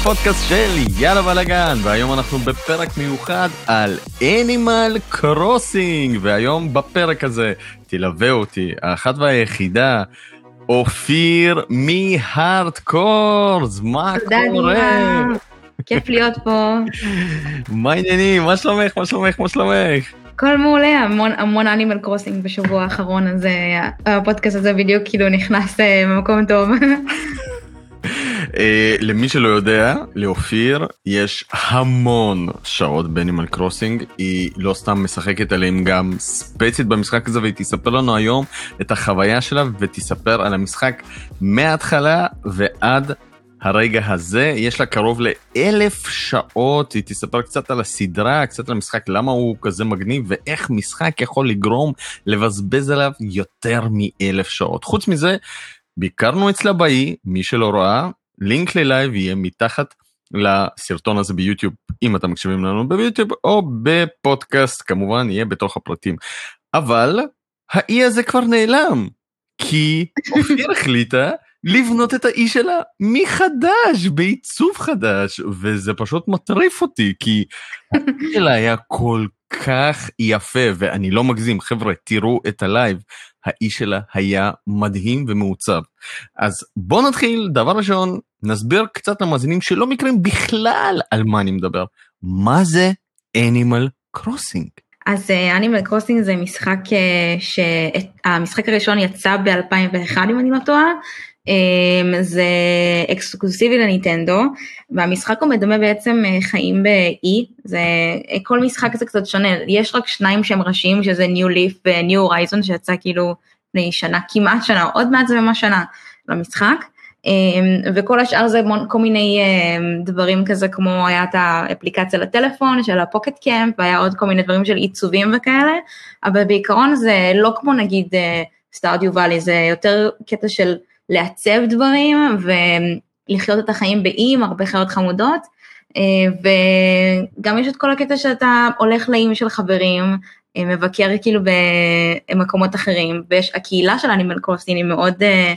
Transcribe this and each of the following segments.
הפודקאסט של יאללה בלאגן, והיום אנחנו בפרק מיוחד על Animal Crossing, והיום בפרק הזה תלווה אותי האחת והיחידה, אופיר מהארדקורס, מה קורה? כיף להיות פה. מה העניינים? מה שלומך? מה שלומך? מה שלומך? הכל מעולה, המון המון Animal Crossing בשבוע האחרון, אז הפודקאסט הזה בדיוק כאילו נכנס אה, במקום טוב. Uh, למי שלא יודע, לאופיר יש המון שעות באנימל קרוסינג, היא לא סתם משחקת עליהם גם ספצית במשחק הזה, והיא תספר לנו היום את החוויה שלה ותספר על המשחק מההתחלה ועד הרגע הזה. יש לה קרוב לאלף שעות, היא תספר קצת על הסדרה, קצת על המשחק, למה הוא כזה מגניב ואיך משחק יכול לגרום לבזבז עליו יותר מאלף שעות. חוץ מזה, ביקרנו אצלה באי, מי שלא ראה, לינק ללייב יהיה מתחת לסרטון הזה ביוטיוב, אם אתם מקשיבים לנו ביוטיוב, או בפודקאסט, כמובן יהיה בתוך הפרטים. אבל האי הזה כבר נעלם, כי אופיר החליטה לבנות את האי שלה מחדש, בעיצוב חדש, וזה פשוט מטריף אותי, כי האי שלה היה כל כך יפה, ואני לא מגזים, חבר'ה, תראו את הלייב. האיש שלה היה מדהים ומעוצב. אז בוא נתחיל, דבר ראשון, נסביר קצת למאזינים שלא מכירים בכלל על מה אני מדבר. מה זה Animal Crossing? אז אנימל uh, קרוסינג זה משחק uh, שהמשחק הראשון יצא ב-2001 אם אני לא טועה, זה אקסקלוסיבי לניטנדו והמשחק הוא מדמה בעצם uh, חיים באי, זה uh, כל משחק זה קצת שונה, יש רק שניים שהם ראשיים שזה ניו ליף וניו הורייזון שיצא כאילו לפני שנה, כמעט שנה, עוד מעט זה ממש שנה למשחק. אמ, וכל השאר זה כל מיני אמ, דברים כזה כמו היה את האפליקציה לטלפון של הפוקט קאמפ והיה עוד כל מיני דברים של עיצובים וכאלה, אבל בעיקרון זה לא כמו נגיד סטארדיו ואלי, זה יותר קטע של לעצב דברים ולחיות את החיים באי עם הרבה חיות חמודות. אה, וגם יש את כל הקטע שאתה הולך לאיים של חברים, אה, מבקר כאילו במקומות אחרים, ויש, הקהילה של אנימל קורסטין היא מאוד אה,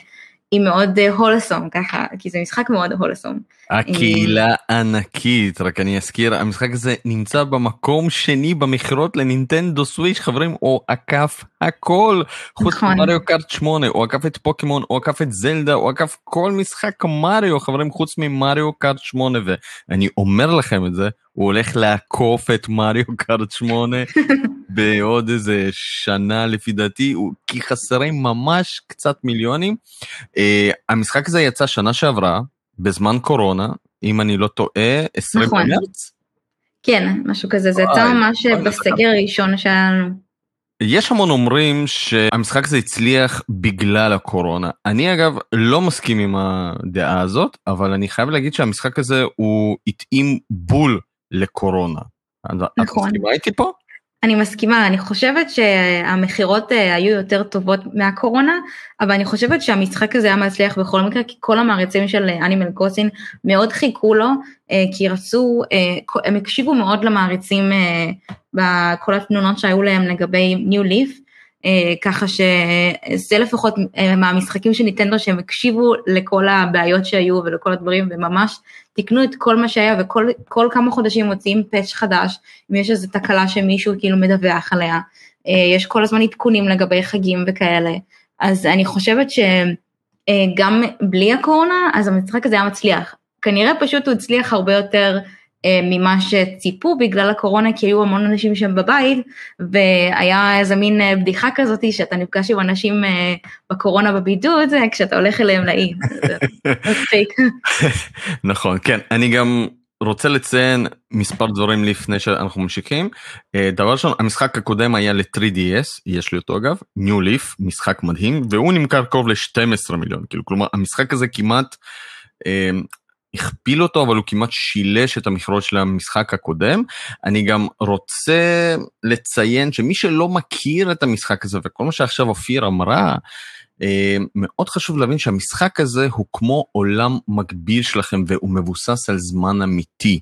היא מאוד הולסום אה, ככה, כי זה משחק מאוד הולסום. הקהילה ענקית, רק אני אזכיר, המשחק הזה נמצא במקום שני במכירות לנינטנדו סוויש, חברים, הוא עקף הכל, חוץ נכון. ממריו קארט 8, הוא עקף את פוקימון, הוא עקף את זלדה, הוא עקף כל משחק מריו, חברים, חוץ ממריו קארט 8, ואני אומר לכם את זה, הוא הולך לעקוף את מריו קארט 8 בעוד איזה שנה לפי דעתי, כי חסרים ממש קצת מיליונים. Uh, המשחק הזה יצא שנה שעברה, בזמן קורונה, אם אני לא טועה, 20 נכון. במרץ? כן, משהו כזה, זה יצא ממש בסגר הראשון שהיה לנו. יש המון אומרים שהמשחק הזה הצליח בגלל הקורונה. אני אגב לא מסכים עם הדעה הזאת, אבל אני חייב להגיד שהמשחק הזה הוא התאים בול לקורונה. נכון. את מסכימה איתי פה? אני מסכימה, אני חושבת שהמכירות אה, היו יותר טובות מהקורונה, אבל אני חושבת שהמשחק הזה היה מצליח בכל מקרה, כי כל המעריצים של אנימל קוסין מאוד חיכו לו, אה, כי רצו, אה, הם הקשיבו מאוד למעריצים בכל התנונות שהיו להם לגבי ניו ליף, ככה שזה לפחות מהמשחקים של ניטנדו שהם הקשיבו לכל הבעיות שהיו ולכל הדברים וממש תקנו את כל מה שהיה וכל כמה חודשים מוציאים פאץ' חדש, אם יש איזו תקלה שמישהו כאילו מדווח עליה, אה, יש כל הזמן עדכונים לגבי חגים וכאלה, אז אני חושבת שגם אה, בלי הקורונה, אז המשחק הזה היה מצליח. כנראה פשוט הוא הצליח הרבה יותר אה, ממה שציפו בגלל הקורונה, כי היו המון אנשים שהם בבית, והיה איזה מין אה, בדיחה כזאת שאתה נפגש עם אנשים אה, בקורונה בבידוד, כשאתה הולך אליהם לאי. נכון, כן, אני גם רוצה לציין מספר דברים לפני שאנחנו ממשיכים. דבר ראשון, המשחק הקודם היה ל-3DS, יש לי אותו אגב, New Leaf, משחק מדהים, והוא נמכר קרוב ל-12 מיליון, כאילו, כלומר, המשחק הזה כמעט... הכפיל אותו אבל הוא כמעט שילש את המכירות של המשחק הקודם. אני גם רוצה לציין שמי שלא מכיר את המשחק הזה וכל מה שעכשיו אופיר אמרה, אה, מאוד חשוב להבין שהמשחק הזה הוא כמו עולם מקביל שלכם והוא מבוסס על זמן אמיתי.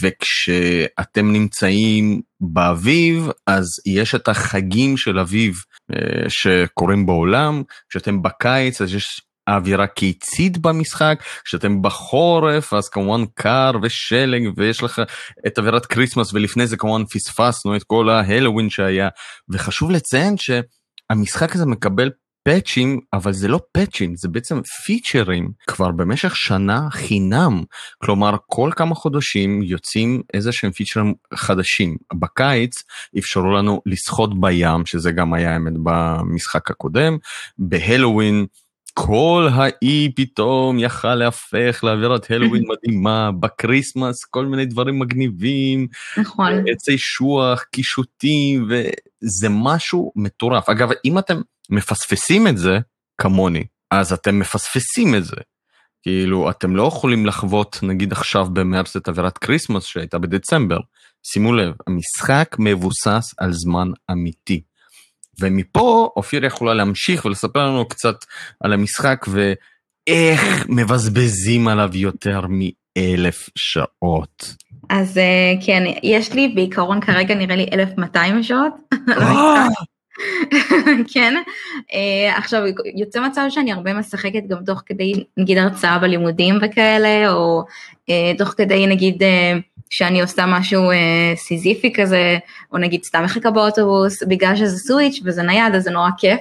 וכשאתם נמצאים באביב אז יש את החגים של אביב אה, שקורים בעולם, כשאתם בקיץ אז יש אווירה קיצית במשחק, כשאתם בחורף אז כמובן קר ושלג ויש לך את אווירת Christmas ולפני זה כמובן פספסנו את כל ההלווין שהיה וחשוב לציין שהמשחק הזה מקבל פאצ'ים אבל זה לא פאצ'ים זה בעצם פיצ'רים כבר במשך שנה חינם כלומר כל כמה חודשים יוצאים איזה שהם פיצ'רים חדשים בקיץ אפשרו לנו לשחות בים שזה גם היה האמת במשחק הקודם בהלווין. כל האי פתאום יכל להפך לאווירת הלווין מדהימה ב Christmas כל מיני דברים מגניבים נכון עצי אשוח קישוטים וזה משהו מטורף אגב אם אתם מפספסים את זה כמוני אז אתם מפספסים את זה. כאילו אתם לא יכולים לחוות נגיד עכשיו במרס את אווירת Christmas שהייתה בדצמבר שימו לב המשחק מבוסס על זמן אמיתי. ומפה אופיר יכולה להמשיך ולספר לנו קצת על המשחק ואיך מבזבזים עליו יותר מאלף שעות. אז אה, כן יש לי בעיקרון כרגע נראה לי 1200 שעות. כן uh, עכשיו יוצא מצב שאני הרבה משחקת גם תוך כדי נגיד הרצאה בלימודים וכאלה או uh, תוך כדי נגיד uh, שאני עושה משהו uh, סיזיפי כזה או נגיד סתם מחכה באוטובוס בגלל שזה Switch וזה נייד אז זה נורא כיף.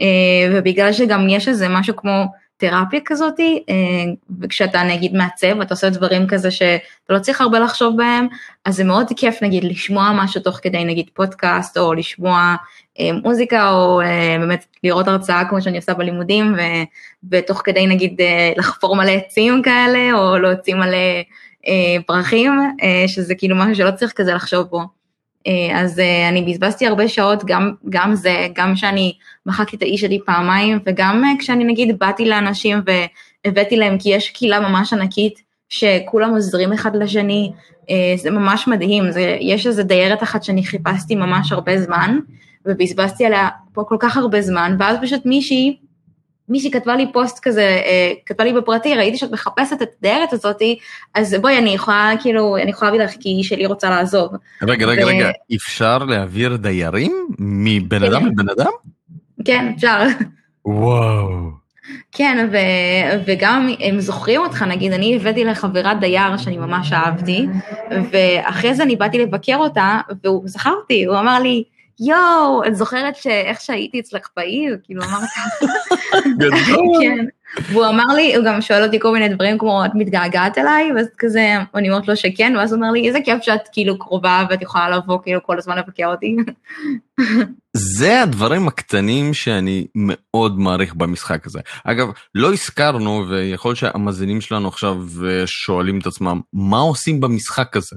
uh, ובגלל שגם יש איזה משהו כמו תרפיה כזאתי, אה, וכשאתה נגיד מעצב, אתה עושה דברים כזה שאתה לא צריך הרבה לחשוב בהם, אז זה מאוד כיף נגיד לשמוע משהו תוך כדי נגיד פודקאסט, או לשמוע אה, מוזיקה, או אה, באמת לראות הרצאה כמו שאני עושה בלימודים, ו, ותוך כדי נגיד לחפור מלא עצים כאלה, או להוציא מלא פרחים, שזה כאילו משהו שלא צריך כזה לחשוב בו. אה, אז אה, אני בזבזתי הרבה שעות, גם, גם זה, גם שאני מחקתי את האיש שלי פעמיים, וגם אה, כשאני נגיד באתי לאנשים והבאתי להם, כי יש קהילה ממש ענקית, שכולם עוזרים אחד לשני, זה ממש מדהים, זה, יש איזה דיירת אחת שאני חיפשתי ממש הרבה זמן, ובזבזתי עליה פה כל כך הרבה זמן, ואז פשוט מישהי, מישהי כתבה לי פוסט כזה, אה, כתבה לי בפרטי, ראיתי שאת מחפשת את הדיירת הזאתי, אז בואי, אני יכולה, כאילו, אני יכולה להביא לך כי היא שלי רוצה לעזוב. רגע, רגע, ו... רגע, אפשר להעביר דיירים מבן כן. אדם לבן אדם? כן, אפשר. וואו. כן, ו, וגם הם זוכרים אותך, נגיד, אני הבאתי לחברת דייר שאני ממש אהבתי, ואחרי זה אני באתי לבקר אותה, והוא זכר אותי, הוא אמר לי, יואו, את זוכרת שאיך שהייתי אצלך בעיר? כאילו, אמרת... גדול. כן. והוא אמר לי, הוא גם שואל אותי כל מיני דברים כמו, את מתגעגעת אליי? ואז כזה, אני אומרת לו שכן, ואז הוא אומר לי, איזה כיף שאת כאילו קרובה ואת יכולה לבוא כאילו כל הזמן לבקר אותי. זה הדברים הקטנים שאני מאוד מעריך במשחק הזה. אגב, לא הזכרנו, ויכול להיות שהמאזינים שלנו עכשיו שואלים את עצמם, מה עושים במשחק הזה?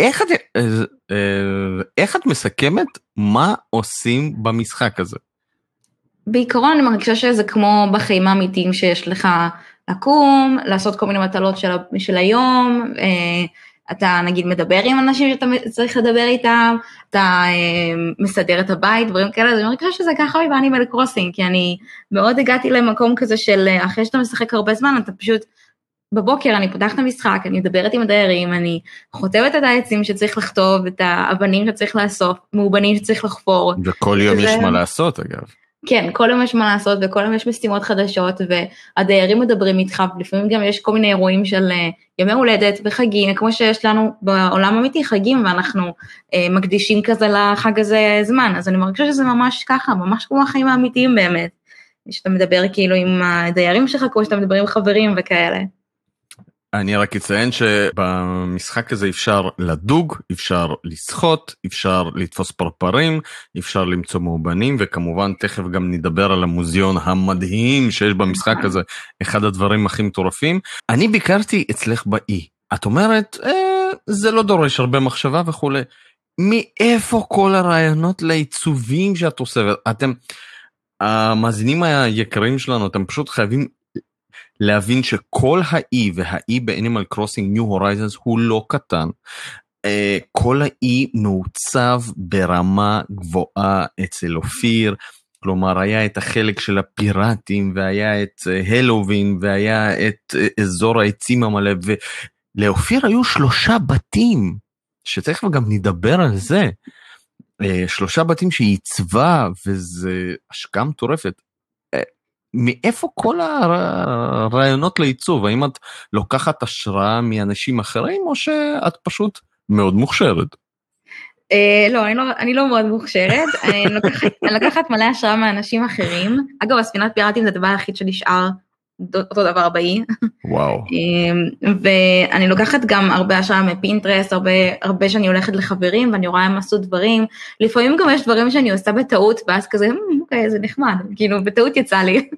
איך את, אה, אה, איך את מסכמת מה עושים במשחק הזה? בעיקרון אני מרגישה שזה כמו בחיים האמיתיים שיש לך לקום, לעשות כל מיני מטלות של, של היום, אה, אתה נגיד מדבר עם אנשים שאתה צריך לדבר איתם, אתה מסדר את הבית, דברים כאלה, אז אני מרגישה שזה ככה באנימל קרוסינג, כי אני מאוד הגעתי למקום כזה של אחרי שאתה משחק הרבה זמן, אתה פשוט בבוקר אני פותחת את המשחק, אני מדברת עם הדיירים, אני חוטבת את העצים שצריך לכתוב, את האבנים שצריך לאסוף, מאובנים שצריך לחפור. וכל יום וזה... יש מה לעשות אגב. כן, כל יום יש מה לעשות וכל יום יש משימות חדשות והדיירים מדברים איתך, ולפעמים גם יש כל מיני אירועים של אה, ימי הולדת וחגים, כמו שיש לנו בעולם אמיתי חגים ואנחנו אה, מקדישים כזה לחג הזה זמן, אז אני מרגישה שזה ממש ככה, ממש כמו החיים האמיתיים באמת. שאתה מדבר כאילו עם הדיירים שלך כמו שאתה מדבר עם חברים וכאלה. אני רק אציין שבמשחק הזה אפשר לדוג, אפשר לשחות, אפשר לתפוס פרפרים, אפשר למצוא מאובנים, וכמובן תכף גם נדבר על המוזיאון המדהים שיש במשחק הזה, אחד הדברים הכי מטורפים. אני ביקרתי אצלך באי, את אומרת, אה, זה לא דורש הרבה מחשבה וכולי. מאיפה כל הרעיונות לעיצובים שאת עושה? אתם, המאזינים היקרים שלנו, אתם פשוט חייבים להבין שכל האי והאי ב Animal Crossing New Horizons הוא לא קטן. Uh, כל האי מעוצב ברמה גבוהה אצל אופיר, כלומר היה את החלק של הפיראטים והיה את הלווין uh, והיה את uh, אזור העצים המלא ולאופיר היו שלושה בתים, שתכף גם נדבר על זה. שלושה בתים שהיא עיצבה וזה השקעה מטורפת. מאיפה כל הרעיונות לעיצוב? האם את לוקחת השראה מאנשים אחרים, או שאת פשוט מאוד מוכשרת? Uh, לא, אני לא, אני לא מאוד מוכשרת, אני לוקחת, מלא השראה מאנשים אחרים. אגב, הספינת פיראטים זה הדבר היחיד שנשאר אותו דבר באי. וואו. ואני לוקחת גם הרבה השראה מפינטרסט, הרבה, הרבה שאני הולכת לחברים ואני רואה הם עשו דברים. לפעמים גם יש דברים שאני עושה בטעות, ואז כזה, אוקיי, זה נחמד, כאילו, בטעות יצא לי.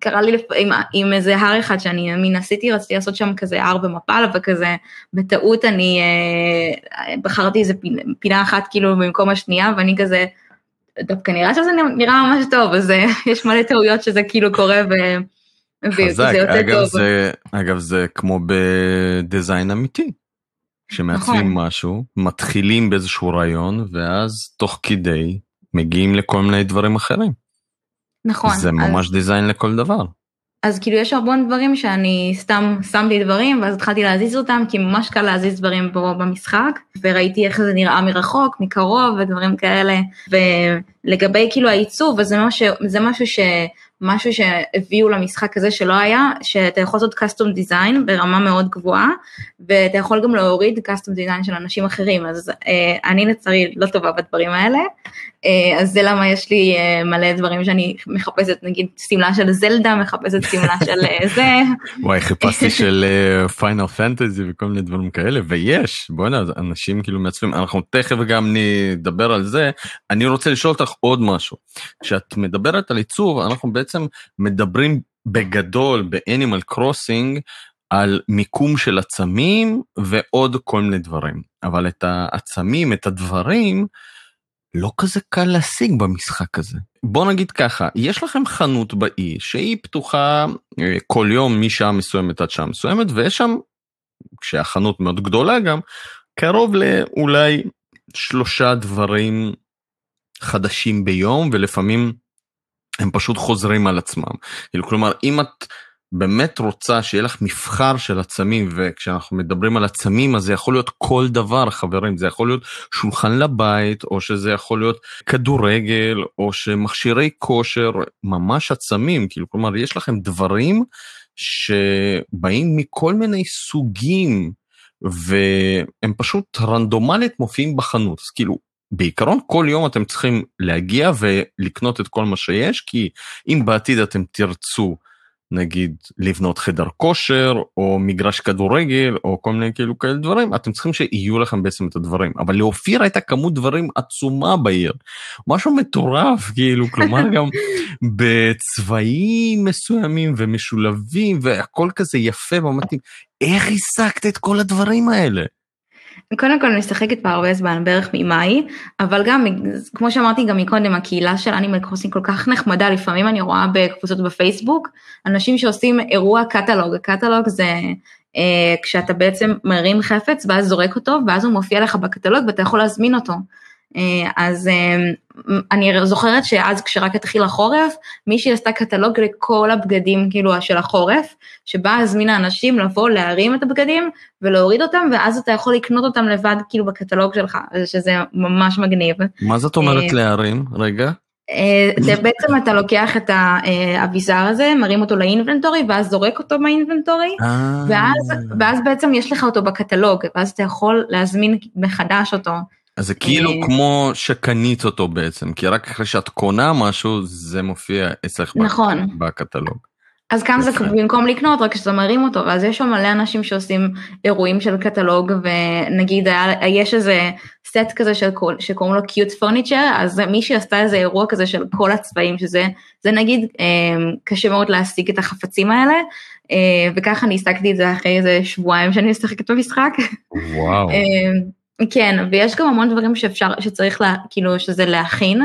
קרה לי עם, עם איזה הר אחד שאני מין עשיתי, רציתי לעשות שם כזה הר במפל, וכזה בטעות אני אה, בחרתי איזה פינה, פינה אחת כאילו במקום השנייה, ואני כזה, דווקא נראה שזה נראה ממש טוב, אז אה, יש מלא טעויות שזה כאילו קורה ו... חזק, אגב זה, אגב זה כמו בדיזיין אמיתי. כשמעצבים נכון. משהו, מתחילים באיזשהו רעיון, ואז תוך כדי מגיעים לכל מיני דברים אחרים. נכון. זה ממש אז... דיזיין לכל דבר. אז כאילו יש המון דברים שאני סתם שמתי דברים ואז התחלתי להזיז אותם כי ממש קל להזיז דברים פה במשחק וראיתי איך זה נראה מרחוק מקרוב ודברים כאלה ולגבי כאילו העיצוב אז זה משהו, זה משהו ש... משהו שהביאו למשחק הזה שלא היה, שאתה יכול לעשות custom design ברמה מאוד גבוהה, ואתה יכול גם להוריד custom design של אנשים אחרים, אז אה, אני לצערי לא טובה בדברים האלה, אה, אז זה למה יש לי אה, מלא דברים שאני מחפשת, נגיד שמלה של זלדה, מחפשת שמלה של אה, זה. וואי, חיפשתי של Final Fantasy וכל מיני דברים כאלה, ויש, בוא'נה, אנשים כאילו מעצבים, אנחנו תכף גם נדבר על זה. אני רוצה לשאול אותך עוד משהו. כשאת מדברת על עיצוב, אנחנו בעצם מדברים בגדול ב Animal Crossing, על מיקום של עצמים ועוד כל מיני דברים. אבל את העצמים, את הדברים, לא כזה קל להשיג במשחק הזה. בוא נגיד ככה, יש לכם חנות באי שהיא פתוחה אה, כל יום משעה מסוימת עד שעה מסוימת, ויש שם, כשהחנות מאוד גדולה גם, קרוב לאולי שלושה דברים חדשים ביום, ולפעמים הם פשוט חוזרים על עצמם. כאילו, כלומר, אם את באמת רוצה שיהיה לך מבחר של עצמים, וכשאנחנו מדברים על עצמים אז זה יכול להיות כל דבר חברים, זה יכול להיות שולחן לבית, או שזה יכול להיות כדורגל, או שמכשירי כושר, ממש עצמים, כאילו כלומר יש לכם דברים שבאים מכל מיני סוגים, והם פשוט רנדומלית מופיעים בחנות, אז כאילו בעיקרון כל יום אתם צריכים להגיע ולקנות את כל מה שיש, כי אם בעתיד אתם תרצו נגיד לבנות חדר כושר או מגרש כדורגל או כל מיני כאילו כאלה דברים אתם צריכים שיהיו לכם בעצם את הדברים. אבל לאופיר הייתה כמות דברים עצומה בעיר. משהו מטורף כאילו כלומר גם בצבעים מסוימים ומשולבים והכל כזה יפה ומתאים. איך השגת את כל הדברים האלה. קודם כל אני משחקת בה הרבה זמן, בערך ממאי, אבל גם, כמו שאמרתי גם מקודם, הקהילה של אנימל קרוסינג כל כך נחמדה, לפעמים אני רואה בקבוצות בפייסבוק, אנשים שעושים אירוע קטלוג, הקטלוג זה אה, כשאתה בעצם מרים חפץ ואז זורק אותו, ואז הוא מופיע לך בקטלוג ואתה יכול להזמין אותו. אה, אז אה, אני זוכרת שאז כשרק התחיל החורף, מישהי עשתה קטלוג לכל הבגדים כאילו של החורף, שבה הזמינה אנשים לבוא להרים את הבגדים ולהוריד אותם, ואז אתה יכול לקנות אותם לבד כאילו בקטלוג שלך, שזה ממש מגניב. מה זאת אומרת אה, להרים? רגע. זה בעצם אתה לוקח את האביזר הזה, מרים אותו לאינבנטורי ואז זורק אותו באינבנטורי, ואז, ואז בעצם יש לך אותו בקטלוג, ואז אתה יכול להזמין מחדש אותו. אז זה כאילו אה, כמו שקנית אותו בעצם, כי רק אחרי שאת קונה משהו זה מופיע אצלך נכון. בקטלוג. אז כאן זה במקום לקנות רק כשאתה מרים אותו ואז יש שם מלא אנשים שעושים אירועים של קטלוג ונגיד היה, יש איזה סט כזה של כל, שקוראים לו קיוט פורניצ'ר אז מישהי עשתה איזה אירוע כזה של כל הצבעים שזה זה נגיד אה, קשה מאוד להשיג את החפצים האלה אה, וככה אני השגתי את זה אחרי איזה שבועיים שאני משחקת במשחק. וואו. כן, ויש גם המון דברים שאפשר, שצריך, לה, כאילו, שזה להכין.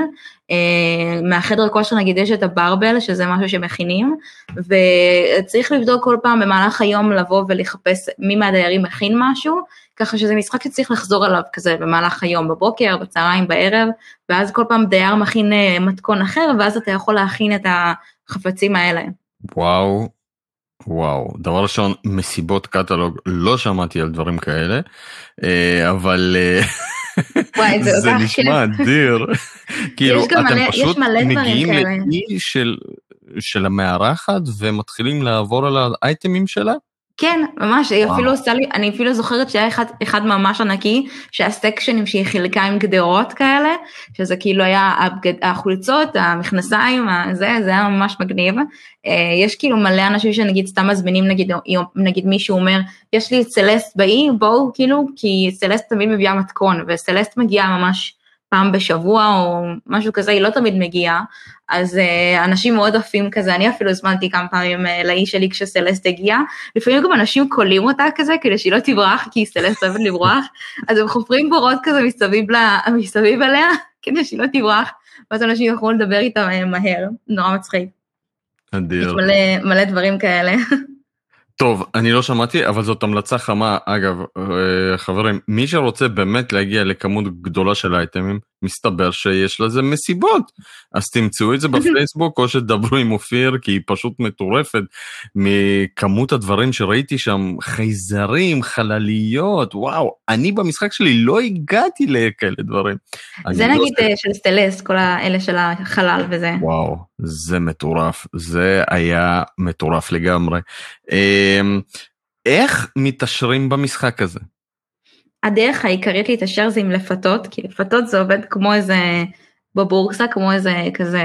אה, מהחדר כושר נגיד יש את הברבל, שזה משהו שמכינים, וצריך לבדוק כל פעם במהלך היום לבוא ולחפש מי מהדיירים מכין משהו, ככה שזה משחק שצריך לחזור עליו כזה במהלך היום, בבוקר, בצהריים, בערב, ואז כל פעם דייר מכין אה, מתכון אחר, ואז אתה יכול להכין את החפצים האלה. וואו, וואו, דבר ראשון, מסיבות קטלוג, לא שמעתי על דברים כאלה, אה, אבל אה, וואי, זה, זה נשמע אדיר. כאילו, אתם פשוט מגיעים לאי של של המארחת ומתחילים לעבור על האייטמים שלה? כן, ממש, היא אפילו עושה לי, אני אפילו זוכרת שהיה אחד, אחד ממש ענקי, שהיה סקשנים שהיא חילקה עם גדרות כאלה, שזה כאילו היה הבגד, החולצות, המכנסיים, זה, זה היה ממש מגניב. אה, יש כאילו מלא אנשים שנגיד סתם מזמינים, נגיד, נגיד מישהו אומר, יש לי את סלסט באי, בואו כאילו, כי סלסט תמיד מביאה מתכון, וסלסט מגיעה ממש פעם בשבוע או משהו כזה, היא לא תמיד מגיעה, אז uh, אנשים מאוד עפים כזה, אני אפילו הזמנתי כמה פעמים uh, לאיש שלי כשסלסט הגיע, לפעמים גם אנשים קולים אותה כזה כדי שהיא לא תברח, כי סלסט אוהבת לברוח, אז הם חופרים בורות כזה מסביב, לה, מסביב אליה, כדי שהיא לא תברח, ואז אנשים יוכלו לדבר איתה מהר, נורא מצחיק. אדיר. יש מלא, מלא דברים כאלה. טוב, אני לא שמעתי, אבל זאת המלצה חמה. אגב, אה, חברים, מי שרוצה באמת להגיע לכמות גדולה של אייטמים, מסתבר שיש לזה מסיבות. אז תמצאו את זה בפייסבוק או שתדברו עם אופיר, כי היא פשוט מטורפת מכמות הדברים שראיתי שם, חייזרים, חלליות, וואו, אני במשחק שלי לא הגעתי לכאלה דברים. זה לא נגיד לא... של סטלס, כל האלה של החלל וזה. וואו, זה מטורף, זה היה מטורף לגמרי. אמ, איך מתעשרים במשחק הזה? הדרך העיקרית להתעשר זה עם לפתות, כי לפתות זה עובד כמו איזה, בבורסה, כמו איזה כזה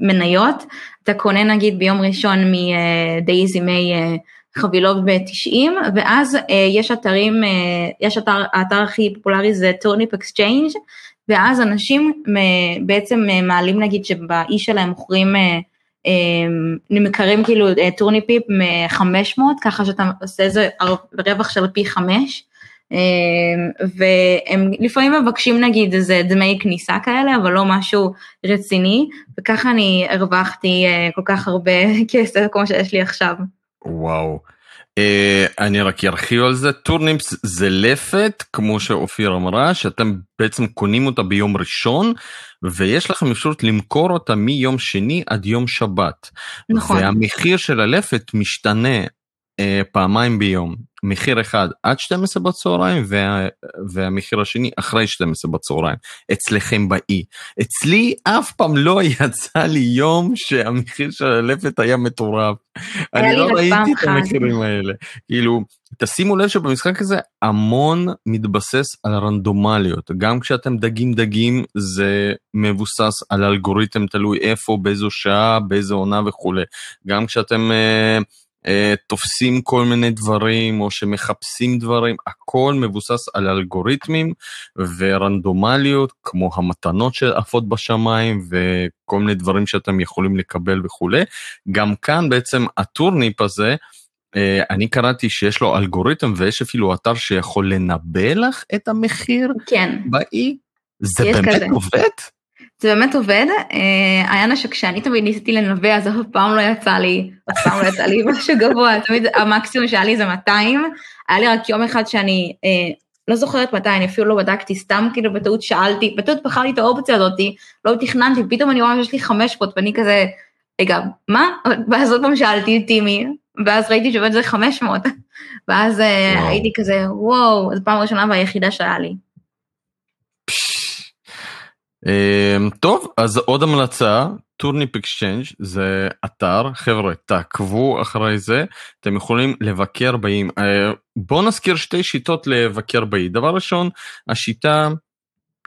מניות. אתה קונה נגיד ביום ראשון מדייזי מי אה, חבילות ב-90, ואז אה, יש אתרים, אה, יש אתר, האתר הכי פופולרי זה Turnip Exchange, ואז אנשים בעצם מעלים נגיד שבאי שלהם מוכרים נמכרים כאילו turnip מ-500, ככה שאתה עושה איזה רווח של פי 5, אמ, והם לפעמים מבקשים נגיד איזה דמי כניסה כאלה, אבל לא משהו רציני, וככה אני הרווחתי אה, כל כך הרבה כסף כמו שיש לי עכשיו. וואו. אה, אני רק ארחיב על זה, turnips זה לפת, כמו שאופיר אמרה, שאתם בעצם קונים אותה ביום ראשון, ויש לכם אפשרות למכור אותה מיום שני עד יום שבת. נכון. והמחיר של הלפת משתנה אה, פעמיים ביום. מחיר אחד עד 12 בצהריים וה, והמחיר השני אחרי 12 בצהריים, אצלכם באי. אצלי אף פעם לא יצא לי יום שהמחיר של הלפת היה מטורף. אני לא ראיתי את המחירים האלה. כאילו, תשימו לב שבמשחק הזה המון מתבסס על רנדומליות. גם כשאתם דגים דגים זה מבוסס על אלגוריתם תלוי איפה, באיזו שעה, באיזו עונה וכולי. גם כשאתם... Uh, תופסים כל מיני דברים או שמחפשים דברים, הכל מבוסס על אלגוריתמים ורנדומליות, כמו המתנות שעפות בשמיים וכל מיני דברים שאתם יכולים לקבל וכולי. גם כאן בעצם הטורניפ הזה, אה, אני קראתי שיש לו אלגוריתם ויש אפילו אתר שיכול לנבא לך את המחיר כן. באי. זה באמת כזה. עובד? זה באמת עובד, אה, העניין שכשאני תמיד ניסיתי לנבא אז אף פעם לא יצא לי, אף פעם לא יצא לי משהו גבוה, תמיד המקסימום שהיה לי זה 200, היה לי רק יום אחד שאני אה, לא זוכרת מתי, אני אפילו לא בדקתי, סתם כאילו בטעות שאלתי, בטעות בחרתי את האופציה הזאתי, לא תכננתי, פתאום אני רואה שיש לי 500 ואני כזה, רגע, מה? ואז עוד פעם שאלתי את טימי, ואז ראיתי שעובד זה 500, ואז אה, הייתי כזה, וואו, זו פעם ראשונה והיחידה שהיה לי. אמ, טוב אז עוד המלצה Turnip Exchange זה אתר. חבר'ה תעקבו אחרי זה. אתם יכולים לבקר באיים אה, בואו נזכיר שתי שיטות לבקר באי דבר ראשון השיטה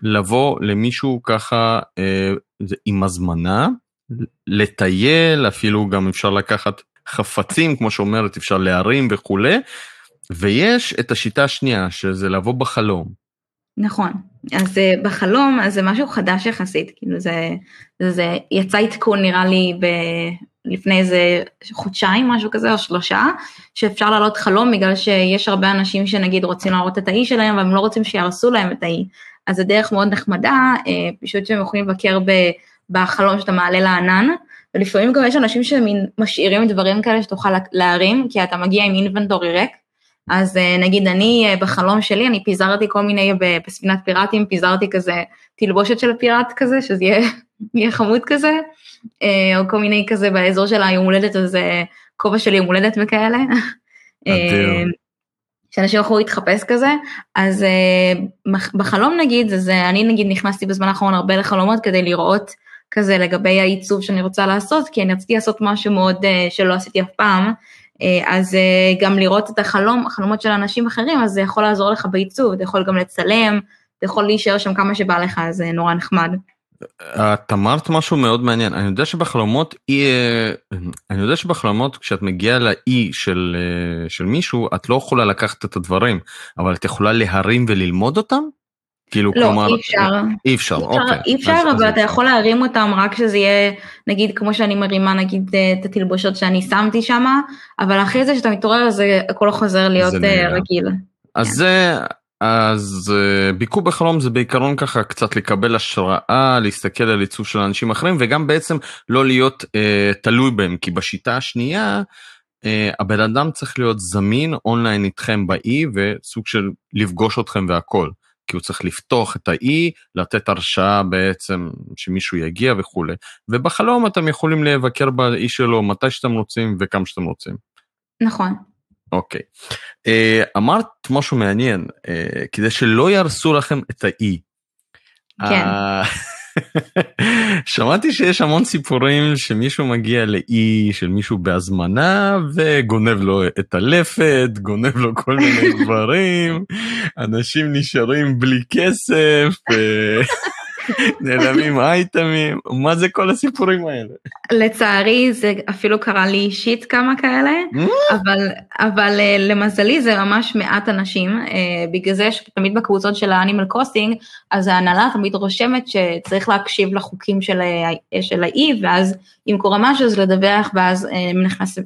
לבוא למישהו ככה אה, עם הזמנה לטייל אפילו גם אפשר לקחת חפצים כמו שאומרת אפשר להרים וכולי. ויש את השיטה השנייה שזה לבוא בחלום. נכון, אז אה, בחלום, אז זה משהו חדש יחסית, כאילו זה, זה, יצא עדכון נראה לי ב, לפני איזה חודשיים, משהו כזה, או שלושה, שאפשר לעלות חלום בגלל שיש הרבה אנשים שנגיד רוצים להראות את האי שלהם, אבל הם לא רוצים שיהרסו להם את האי. אז זה דרך מאוד נחמדה, אה, פשוט שהם יכולים לבקר ב, בחלום שאתה מעלה לענן, ולפעמים גם יש אנשים שמשאירים דברים כאלה שתוכל להרים, כי אתה מגיע עם אינבנטורי ריק, אז אה, נגיד אני אה, בחלום שלי, אני פיזרתי כל מיני, בספינת פיראטים, פיזרתי כזה תלבושת של פיראט כזה, שזה יהיה, יהיה חמוד כזה, אה, או כל מיני כזה באזור של היום הולדת, אז כובע של יום הולדת וכאלה. שאנשים יכולו להתחפש כזה, אז בחלום נגיד, אז אני נגיד נכנסתי בזמן האחרון הרבה לחלומות כדי לראות כזה לגבי העיצוב שאני רוצה לעשות, כי אני רציתי לעשות משהו מאוד שלא עשיתי אף פעם, אז גם לראות את החלום, החלומות של אנשים אחרים, אז זה יכול לעזור לך בעיצוב, אתה יכול גם לצלם, אתה יכול להישאר שם כמה שבא לך, זה נורא נחמד. את אמרת משהו מאוד מעניין אני יודע שבחלומות אי אני יודע שבחלומות כשאת מגיעה לאי של של מישהו את לא יכולה לקחת את הדברים אבל את יכולה להרים וללמוד אותם. כאילו לא, כלומר אי אפשר. אי אפשר אי אוקיי. אי אפשר אז, אבל אז אתה יכול להרים אותם רק שזה יהיה נגיד כמו שאני מרימה נגיד את התלבושות שאני שמתי שמה אבל אחרי זה שאתה מתעורר זה הכל חוזר להיות רגיל. אז כן. זה אז uh, ביקור בחלום זה בעיקרון ככה קצת לקבל השראה להסתכל על עיצוב של אנשים אחרים וגם בעצם לא להיות uh, תלוי בהם כי בשיטה השנייה uh, הבן אדם צריך להיות זמין אונליין איתכם באי וסוג של לפגוש אתכם והכל כי הוא צריך לפתוח את האי לתת הרשאה בעצם שמישהו יגיע וכולי ובחלום אתם יכולים לבקר באי שלו מתי שאתם רוצים וכמה שאתם רוצים. נכון. אוקיי. אה, אמרת משהו מעניין, אה, כדי שלא יהרסו לכם את האי. כן. שמעתי שיש המון סיפורים שמישהו מגיע לאי של מישהו בהזמנה וגונב לו את הלפת, גונב לו כל מיני דברים, אנשים נשארים בלי כסף. אה, נעלמים אייטמים, מה זה כל הסיפורים האלה? לצערי זה אפילו קרה לי אישית כמה כאלה, אבל, אבל אה, למזלי זה ממש מעט אנשים, אה, בגלל זה שתמיד בקבוצות של ה Animal Crossing, אז ההנהלה תמיד רושמת שצריך להקשיב לחוקים של, של האי, ואז אם קורה משהו אז לדווח, ואז הם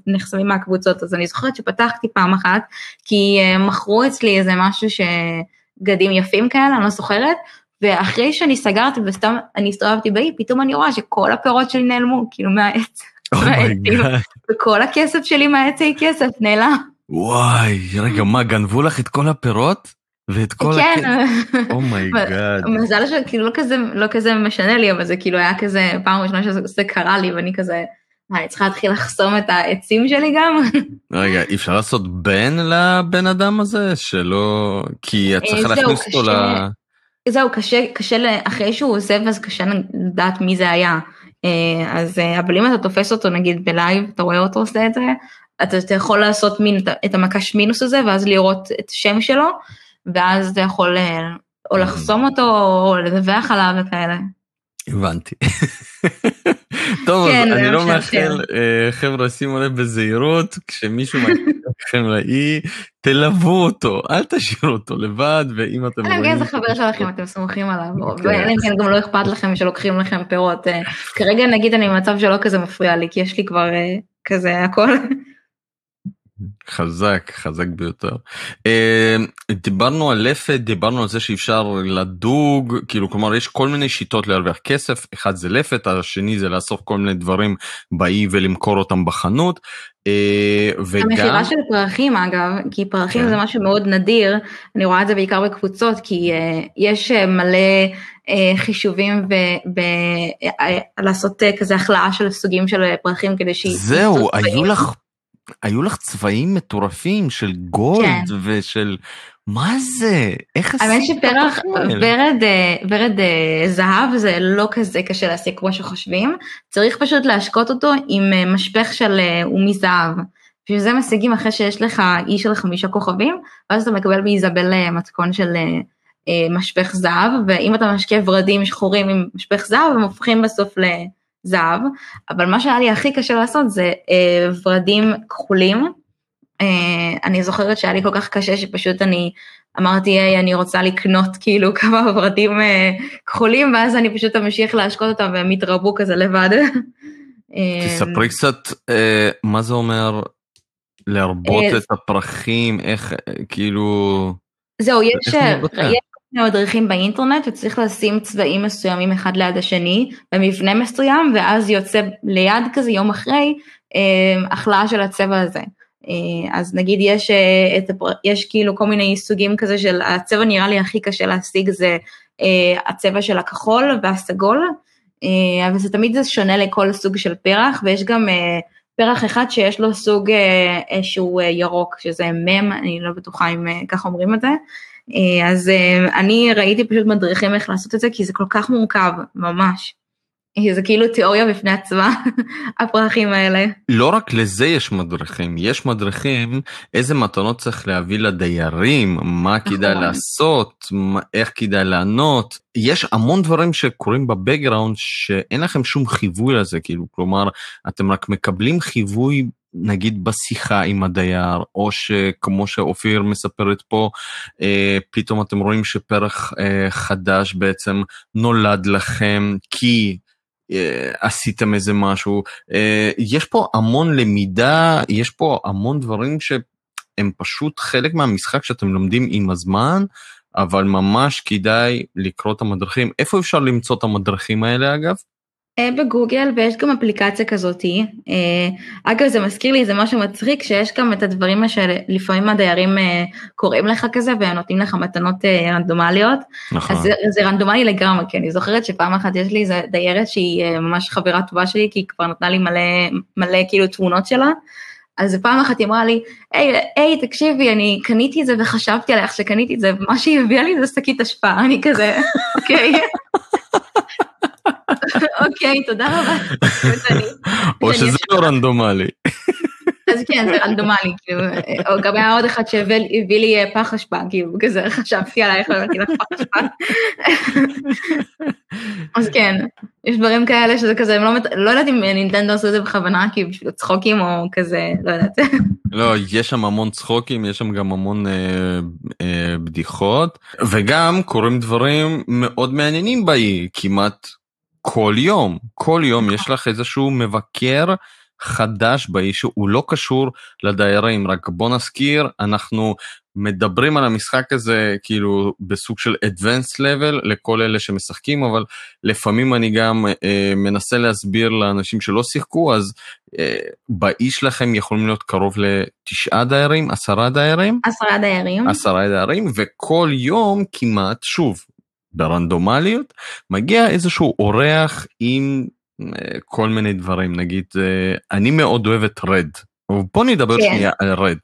נחסמים מהקבוצות, אז אני זוכרת שפתחתי פעם אחת, כי אה, מכרו אצלי איזה משהו שבגדים יפים כאלה, אני לא זוכרת, ואחרי שאני סגרתי וסתם אני הסתובבתי באי, פתאום אני רואה שכל הפירות שלי נעלמו, כאילו מהעץ. אה וכל הכסף שלי מהעצי כסף נעלם. וואי, רגע, מה, גנבו לך את כל הפירות? ואת כל כן. Oh my god. מזל שכאילו לא כזה, לא כזה משנה לי, אבל זה כאילו היה כזה פעם ראשונה שזה קרה לי, ואני כזה, מה, אני צריכה להתחיל לחסום את העצים שלי גם? רגע, אי אפשר לעשות ban לבן אדם הזה? שלא... כי את צריכה אה, להכניס אותו ל... זהו, קשה, קשה, אחרי שהוא עוזב אז קשה לדעת מי זה היה. אה, אז, אה, אבל אם אתה תופס אותו נגיד בלייב, אתה רואה אותו עושה את זה, אתה, אתה יכול לעשות מין, את המקש מינוס הזה, ואז לראות את השם שלו, ואז אתה יכול אה, או לחסום אותו, או לדווח עליו וכאלה. הבנתי. טוב, כן, אז אני לא מאחל, uh, חבר'ה, שימו לב בזהירות, כשמישהו מגיע לכם לאי, תלוו אותו, אל תשאירו אותו לבד, ואם אתם. אלא זה חבר שלכם, אתם סמוכים עליו. ואלא אם כן גם לא אכפת לכם שלוקחים לכם פירות. אה, כרגע נגיד אני במצב שלא כזה מפריע לי, כי יש לי כבר uh, כזה הכל. חזק, חזק ביותר. אה, דיברנו על לפת, דיברנו על זה שאפשר לדוג, כאילו כלומר יש כל מיני שיטות להרוויח כסף, אחד זה לפת, השני זה לאסוף כל מיני דברים באי ולמכור אותם בחנות. אה, וגם... המכירה של פרחים אגב, כי פרחים כן. זה משהו מאוד נדיר, אני רואה את זה בעיקר בקבוצות, כי uh, יש מלא uh, חישובים ולעשות uh, כזה החלאה של סוגים של פרחים כדי ש... זהו, היו לך היו לך צבעים מטורפים של גולד כן. ושל מה זה איך האמת שפרח ורד אה, ורד אה, זהב זה לא כזה קשה להשיג כמו שחושבים צריך פשוט להשקות אותו עם אה, משפך של אומי זהב. בשביל זה משיגים אחרי שיש לך אי של חמישה כוכבים ואז אתה מקבל מאיזבל מתכון של משפך זהב ואם אתה משקיע ורדים שחורים עם משפך זהב הם הופכים בסוף ל... זהב, אבל מה שהיה לי הכי קשה לעשות זה אה, ורדים כחולים. אה, אני זוכרת שהיה לי כל כך קשה שפשוט אני אמרתי, היי, אני רוצה לקנות כאילו כמה ורדים אה, כחולים, ואז אני פשוט אמשיך להשקות אותם והם יתרבו כזה לבד. אה, תספרי קצת אה, מה זה אומר להרבות אה, את הפרחים, איך, אה, כאילו... זהו, יש, יש מדריכים באינטרנט וצריך לשים צבעים מסוימים אחד ליד השני במבנה מסוים ואז יוצא ליד כזה יום אחרי אה, החלאה של הצבע הזה. אה, אז נגיד יש, אה, את, יש כאילו כל מיני סוגים כזה של הצבע נראה לי הכי קשה להשיג זה הצבע של הכחול והסגול אבל זה תמיד זה שונה לכל סוג של פרח ויש גם פרח אחד שיש לו סוג שהוא ירוק שזה מם אני לא בטוחה אם ככה אומרים את זה. אה, אז אה, אני ראיתי פשוט מדריכים איך לעשות את זה, כי זה כל כך מורכב, ממש. זה כאילו תיאוריה בפני עצמה, הפרחים האלה. לא רק לזה יש מדריכים, יש מדריכים איזה מתנות צריך להביא לדיירים, מה כדאי נכון. לעשות, מה- איך כדאי לענות. יש המון דברים שקורים בבקגראונד שאין לכם שום חיווי לזה, כאילו, כלומר, אתם רק מקבלים חיווי נגיד בשיחה עם הדייר, או שכמו שאופיר מספרת פה, אה, פתאום אתם רואים שפרח אה, חדש בעצם נולד לכם כי אה, עשיתם איזה משהו. אה, יש פה המון למידה, יש פה המון דברים שהם פשוט חלק מהמשחק שאתם לומדים עם הזמן, אבל ממש כדאי לקרוא את המדריכים. איפה אפשר למצוא את המדריכים האלה אגב? אה, בגוגל ויש גם אפליקציה כזאתי. אה, אגב זה מזכיר לי איזה משהו מצחיק שיש גם את הדברים שלפעמים הדיירים אה, קוראים לך כזה והם נותנים לך מתנות רנדומליות. נכון. אז זה, זה רנדומלי לגמרי כי אני זוכרת שפעם אחת יש לי איזה דיירת שהיא ממש חברה טובה שלי כי היא כבר נתנה לי מלא מלא כאילו תמונות שלה. אז פעם אחת היא אמרה לי, היי, היי, תקשיבי, אני קניתי את זה וחשבתי עלייך שקניתי את זה, ומה שהיא הביאה לי זה שקית אשפה, אני כזה, אוקיי. אוקיי, תודה רבה. או שזה לא רנדומלי. אז כן, זה רנדומלי, כאילו, או גם היה עוד אחד שהביא הביא לי אה, פח אשפה, כאילו, כזה חשבתי עלייך והבאתי לך פח אשפה. אז כן, יש דברים כאלה שזה כזה, לא, לא יודעת אם נינטנדו עשו את זה בכוונה, כאילו בשביל צחוקים או כזה, לא יודעת. לא, יש שם המון צחוקים, יש שם גם המון אה, אה, בדיחות, וגם קורים דברים מאוד מעניינים באי, כמעט כל יום. כל יום יש לך איזשהו מבקר חדש באי שהוא לא קשור לדיירים, רק בוא נזכיר, אנחנו מדברים על המשחק הזה כאילו בסוג של advanced level לכל אלה שמשחקים, אבל לפעמים אני גם אה, מנסה להסביר לאנשים שלא שיחקו, אז אה, באי שלכם יכולים להיות קרוב לתשעה דיירים, עשרה דיירים, עשרה דיירים. עשרה דיירים, וכל יום כמעט, שוב, ברנדומליות, מגיע איזשהו אורח עם אה, כל מיני דברים, נגיד, אה, אני מאוד אוהב את רד. בוא נדבר כן. שנייה על רד.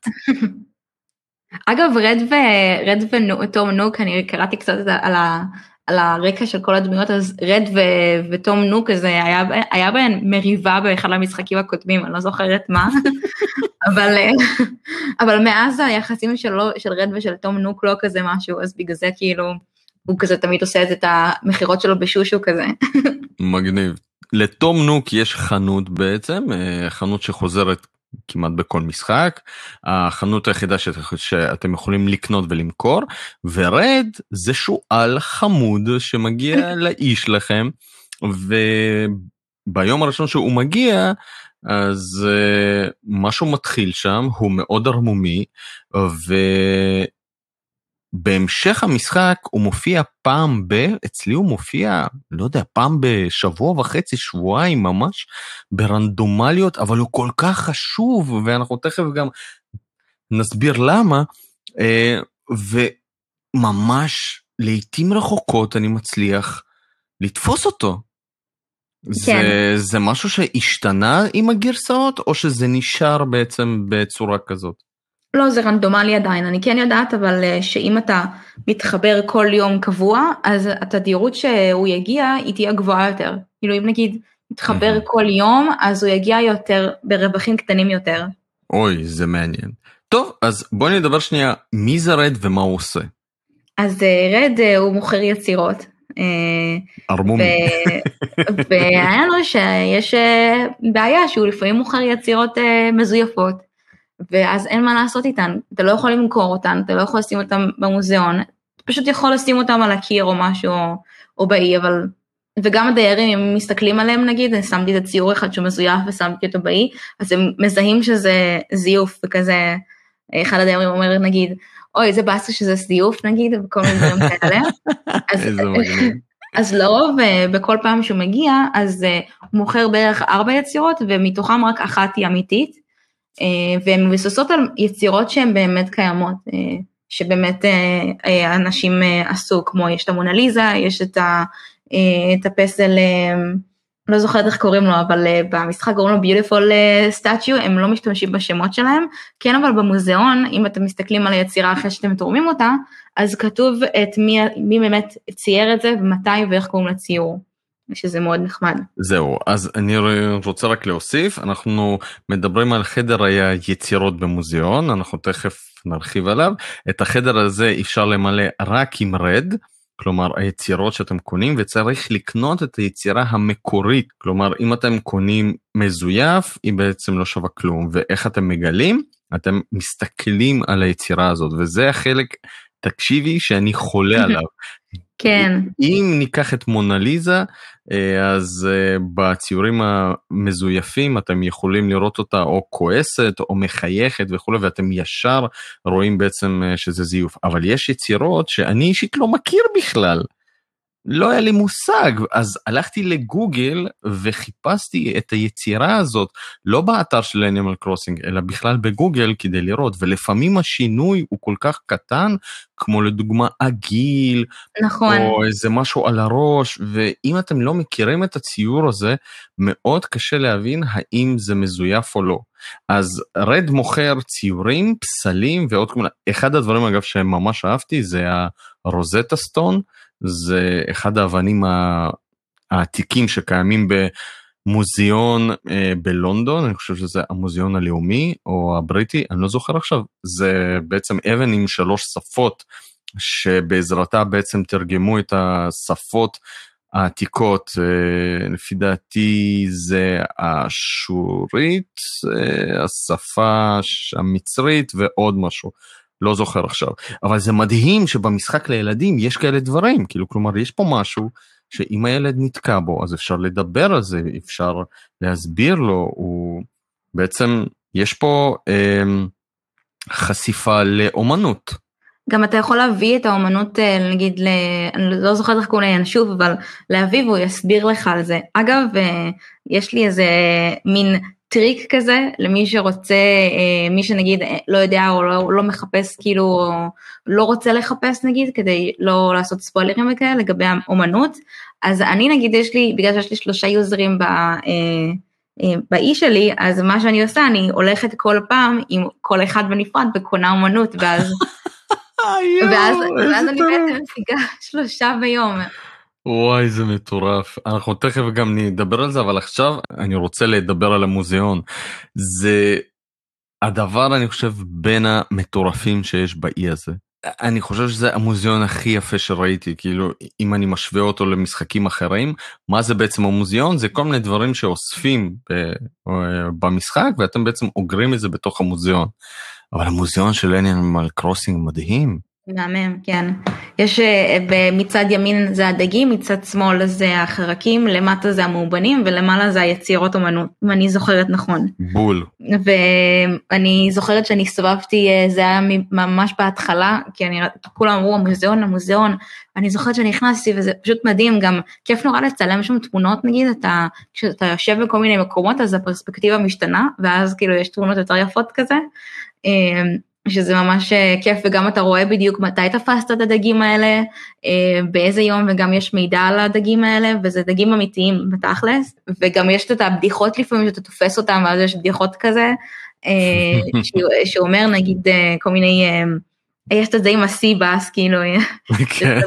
אגב, רד ורד ותום נוק, אני קראתי קצת על ה... על הרקע של כל הדמויות, אז רד ו- ותום נוק, הזה היה, היה בהן מריבה באחד המשחקים הקודמים, אני לא זוכרת מה, אבל, אה, אבל מאז היחסים שלו, של רד ושל תום נוק לא כזה משהו, אז בגלל זה כאילו, הוא כזה תמיד עושה את המכירות שלו בשושו כזה. מגניב. לתום נוק יש חנות בעצם, אה, חנות שחוזרת כמעט בכל משחק, החנות היחידה שאת, שאתם יכולים לקנות ולמכור, ורד זה שועל חמוד שמגיע לאיש לכם, וביום הראשון שהוא מגיע, אז uh, משהו מתחיל שם, הוא מאוד ערמומי, ובהמשך המשחק הוא מופיע פעם ב... אצלי הוא מופיע, לא יודע, פעם בשבוע וחצי, שבועיים ממש, ברנדומליות, אבל הוא כל כך חשוב, ואנחנו תכף גם נסביר למה, uh, וממש לעיתים רחוקות אני מצליח לתפוס אותו. כן. זה, זה משהו שהשתנה עם הגרסאות, או שזה נשאר בעצם בצורה כזאת? לא, זה רנדומלי עדיין, אני כן יודעת, אבל אה, שאם אתה מתחבר כל יום קבוע, אז התדירות שהוא יגיע, היא תהיה גבוהה יותר. כאילו אם נגיד מתחבר. כל יום, אז הוא יגיע יותר, ברווחים קטנים יותר. אוי, זה מעניין. טוב, אז בואי נדבר שנייה, מי זה רד ומה הוא עושה? אז אה, רד אה, הוא מוכר יצירות. ערמומי. והיה לו שיש בעיה שהוא לפעמים מוכר יצירות מזויפות, ואז אין מה לעשות איתן, אתה לא יכול למכור אותן, אתה לא יכול לשים אותן במוזיאון, אתה פשוט יכול לשים אותן על הקיר או משהו, או, או באי, אבל... וגם הדיירים, אם מסתכלים עליהם נגיד, אני שמתי את הציור אחד שהוא מזויף ושמתי אותו באי, אז הם מזהים שזה זיוף, וכזה, אחד הדיירים אומר נגיד, אוי, איזה באסה שזה זיוף נגיד, וכל מיני דברים כאלה. אז-. אז לרוב אה, בכל פעם שהוא מגיע אז אה, הוא מוכר בערך ארבע יצירות ומתוכם רק אחת היא אמיתית והן מבוססות על יצירות שהן באמת קיימות אה, שבאמת אה, אה, אנשים אה, עשו כמו יש את המונליזה יש את, ה, אה, את הפסל אה, לא זוכרת איך קוראים לו אבל אה, במשחק קוראים לו ביוטיפול סטאצ'יו הם לא משתמשים בשמות שלהם כן אבל במוזיאון אם אתם מסתכלים על היצירה אחרי שאתם תורמים אותה אז כתוב את מי, מי באמת צייר את זה ומתי ואיך קוראים לציור. שזה מאוד נחמד. זהו, אז אני רוצה רק להוסיף, אנחנו מדברים על חדר היצירות במוזיאון, אנחנו תכף נרחיב עליו. את החדר הזה אפשר למלא רק עם רד, כלומר היצירות שאתם קונים וצריך לקנות את היצירה המקורית כלומר אם אתם קונים מזויף היא בעצם לא שווה כלום ואיך אתם מגלים אתם מסתכלים על היצירה הזאת וזה החלק תקשיבי שאני חולה עליו. כן. אם ניקח את מונליזה אז אה, בציורים המזויפים אתם יכולים לראות אותה או כועסת או מחייכת וכולי ואתם ישר רואים בעצם אה, שזה זיוף אבל יש יצירות שאני אישית לא מכיר בכלל. לא היה לי מושג, אז הלכתי לגוגל וחיפשתי את היצירה הזאת, לא באתר של אנימל קרוסינג, אלא בכלל בגוגל כדי לראות, ולפעמים השינוי הוא כל כך קטן, כמו לדוגמה הגיל, נכון. או איזה משהו על הראש, ואם אתם לא מכירים את הציור הזה, מאוד קשה להבין האם זה מזויף או לא. אז רד מוכר ציורים, פסלים ועוד כל מיני, אחד הדברים אגב שממש אהבתי זה הרוזטה סטון. זה אחד האבנים העתיקים שקיימים במוזיאון אה, בלונדון, אני חושב שזה המוזיאון הלאומי או הבריטי, אני לא זוכר עכשיו, זה בעצם אבן עם שלוש שפות, שבעזרתה בעצם תרגמו את השפות העתיקות, אה, לפי דעתי זה השורית, אה, השפה המצרית ועוד משהו. לא זוכר עכשיו, אבל זה מדהים שבמשחק לילדים יש כאלה דברים, כאילו כלומר יש פה משהו שאם הילד נתקע בו אז אפשר לדבר על זה, אפשר להסביר לו, הוא בעצם יש פה אה, חשיפה לאומנות. גם אתה יכול להביא את האומנות אה, נגיד, ל... אני לא זוכרת איך קוראים לינשוף, אבל להביא והוא יסביר לך על זה. אגב, אה, יש לי איזה מין טריק כזה למי שרוצה, אה, מי שנגיד אה, לא יודע או לא, לא מחפש כאילו, לא רוצה לחפש נגיד כדי לא לעשות ספוילרים וכאלה לגבי האומנות, אז אני נגיד יש לי, בגלל שיש לי שלושה יוזרים ב... אה, באי שלי, אז מה שאני עושה, אני הולכת כל פעם עם כל אחד בנפרד וקונה אומנות, ואז, ואז, ואז אני בעצם משיגה שלושה ביום. וואי זה מטורף אנחנו תכף גם נדבר על זה אבל עכשיו אני רוצה לדבר על המוזיאון זה הדבר אני חושב בין המטורפים שיש באי הזה. אני חושב שזה המוזיאון הכי יפה שראיתי כאילו אם אני משווה אותו למשחקים אחרים מה זה בעצם המוזיאון זה כל מיני דברים שאוספים במשחק ואתם בעצם אוגרים את זה בתוך המוזיאון. אבל המוזיאון של אנימל קרוסינג מדהים. מהמם, כן. יש אה, מצד ימין זה הדגים, מצד שמאל זה החרקים, למטה זה המאובנים ולמעלה זה היצירות אומנות, אם אני זוכרת נכון. בול. ואני זוכרת שאני הסתובבתי, אה, זה היה ממש בהתחלה, כי אני, כולם אמרו המוזיאון, המוזיאון, אני זוכרת שנכנסתי וזה פשוט מדהים, גם כיף נורא לצלם שם תמונות נגיד, אתה, כשאתה יושב בכל מיני מקומות אז הפרספקטיבה משתנה, ואז כאילו יש תמונות יותר יפות כזה. שזה ממש אה, כיף וגם אתה רואה בדיוק מתי תפסת את הדגים האלה, אה, באיזה יום וגם יש מידע על הדגים האלה וזה דגים אמיתיים בתכלס וגם יש את הבדיחות לפעמים שאתה תופס אותם ואז יש בדיחות כזה אה, שאומר נגיד כל מיני יש את זה עם הסיבאס כאילו כן.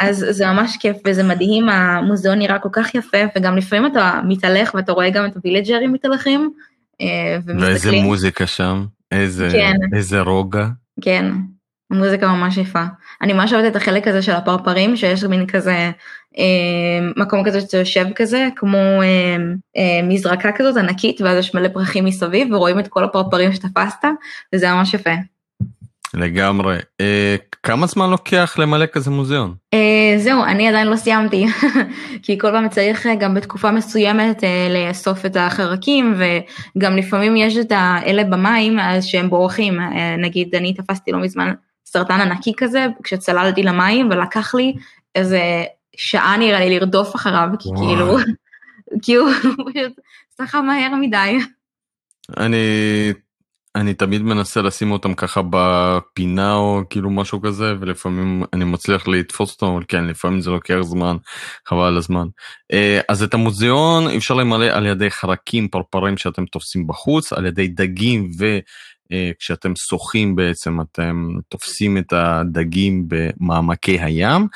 אז זה ממש כיף וזה מדהים המוזיאון נראה כל כך יפה וגם לפעמים אתה מתהלך ואתה רואה גם את הווילג'רים מתהלכים. ואיזה מוזיקה שם. איזה, כן. איזה רוגע. כן, מוזיקה ממש יפה. אני ממש אוהבת את החלק הזה של הפרפרים, שיש מין כזה אה, מקום כזה שאתה יושב כזה, כמו אה, אה, מזרקה כזאת ענקית, ואז יש מלא פרחים מסביב, ורואים את כל הפרפרים שתפסת, וזה ממש יפה. לגמרי. אה, כמה זמן לוקח למלא כזה מוזיאון? אה, זהו, אני עדיין לא סיימתי, כי כל פעם צריך אה, גם בתקופה מסוימת אה, לאסוף את החרקים, וגם לפעמים יש את האלה במים אז שהם בורחים, אה, נגיד אני תפסתי לא מזמן סרטן ענקי כזה, כשצללתי למים ולקח לי איזה שעה נראה לי לרדוף אחריו, כי כאילו, כי הוא פשוט סחה מהר מדי. אני אני תמיד מנסה לשים אותם ככה בפינה או כאילו משהו כזה ולפעמים אני מצליח לתפוס אותם אבל כן לפעמים זה לוקח זמן חבל על הזמן. אה, אז את המוזיאון אפשר למלא על ידי חרקים פרפרים שאתם תופסים בחוץ על ידי דגים כשאתם שוחים בעצם, אתם תופסים את הדגים במעמקי הים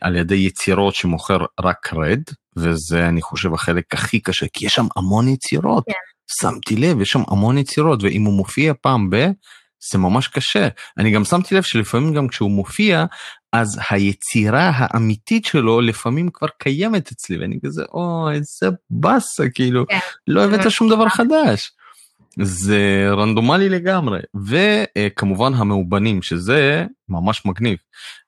על ידי יצירות שמוכר רק רד, וזה אני חושב החלק הכי קשה, כי יש שם המון יצירות. כן. שמתי לב, יש שם המון יצירות, ואם הוא מופיע פעם ב... זה ממש קשה. אני גם שמתי לב שלפעמים גם כשהוא מופיע, אז היצירה האמיתית שלו לפעמים כבר קיימת אצלי, ואני כזה, או, איזה באסה, כאילו, כן. לא הבאת שום דבר חדש. זה רנדומלי לגמרי, וכמובן המאובנים, שזה ממש מגניב.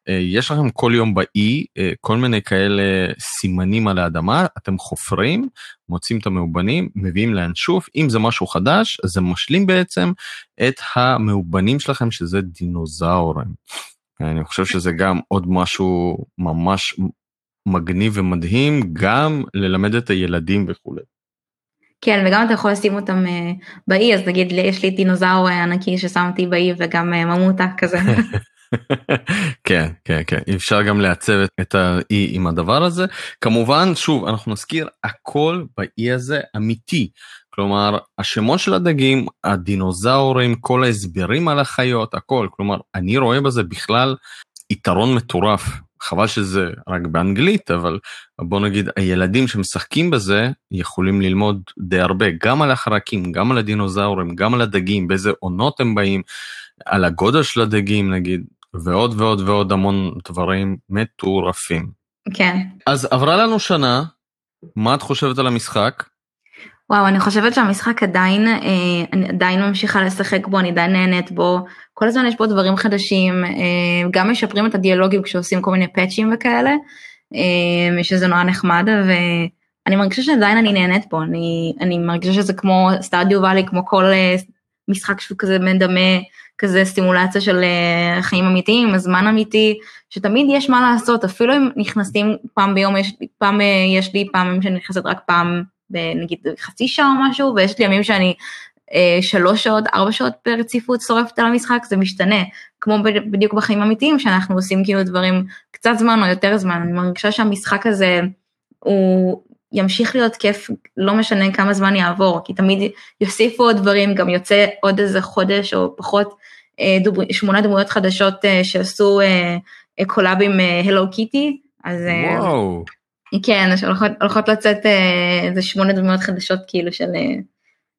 יש לכם כל יום באי כל מיני כאלה סימנים על האדמה, אתם חופרים, מוצאים את המאובנים, מביאים לאנשוף, אם זה משהו חדש, זה משלים בעצם את המאובנים שלכם, שזה דינוזאורים. אני חושב שזה גם עוד משהו ממש מגניב ומדהים, גם ללמד את הילדים וכולי. כן, וגם אתה יכול לשים אותם uh, באי, אז נגיד יש לי דינוזאור ענקי ששמתי באי וגם uh, ממוטה כזה. כן, כן, כן, אפשר גם לעצב את האי עם הדבר הזה. כמובן, שוב, אנחנו נזכיר, הכל באי הזה אמיתי. כלומר, השמות של הדגים, הדינוזאורים, כל ההסברים על החיות, הכל. כלומר, אני רואה בזה בכלל יתרון מטורף. חבל שזה רק באנגלית, אבל בוא נגיד הילדים שמשחקים בזה יכולים ללמוד די הרבה, גם על החרקים, גם על הדינוזאורים, גם על הדגים, באיזה עונות הם באים, על הגודל של הדגים נגיד, ועוד ועוד ועוד המון דברים מטורפים. כן. אז עברה לנו שנה, מה את חושבת על המשחק? וואו, אני חושבת שהמשחק עדיין, אה, אני עדיין ממשיכה לשחק בו, אני עדיין נהנית בו. כל הזמן יש בו דברים חדשים, אה, גם משפרים את הדיאלוגים כשעושים כל מיני פאצ'ים וכאלה, אה, שזה נורא נחמד, ואני מרגישה שעדיין אני נהנית בו, אני, אני מרגישה שזה כמו סטדיו ואלי, כמו כל משחק שהוא כזה מדמה, כזה סטימולציה של חיים אמיתיים, זמן אמיתי, שתמיד יש מה לעשות, אפילו אם נכנסים פעם ביום, יש, פעם יש לי פעמים שאני נכנסת רק פעם בנגיד חצי שעה או משהו, ויש לי ימים שאני אה, שלוש שעות, ארבע שעות ברציפות שורפת על המשחק, זה משתנה, כמו בדיוק בחיים אמיתיים, שאנחנו עושים כאילו דברים קצת זמן או יותר זמן, אני מרגישה שהמשחק הזה הוא ימשיך להיות כיף, לא משנה כמה זמן יעבור, כי תמיד יוסיפו עוד דברים, גם יוצא עוד איזה חודש או פחות, אה, עוד, שמונה דמויות חדשות אה, שעשו אה, אה collab עם הלו אה, Kitty, אז... אה, וואו. כן, הולכות לצאת איזה שמונה דמויות חדשות כאילו של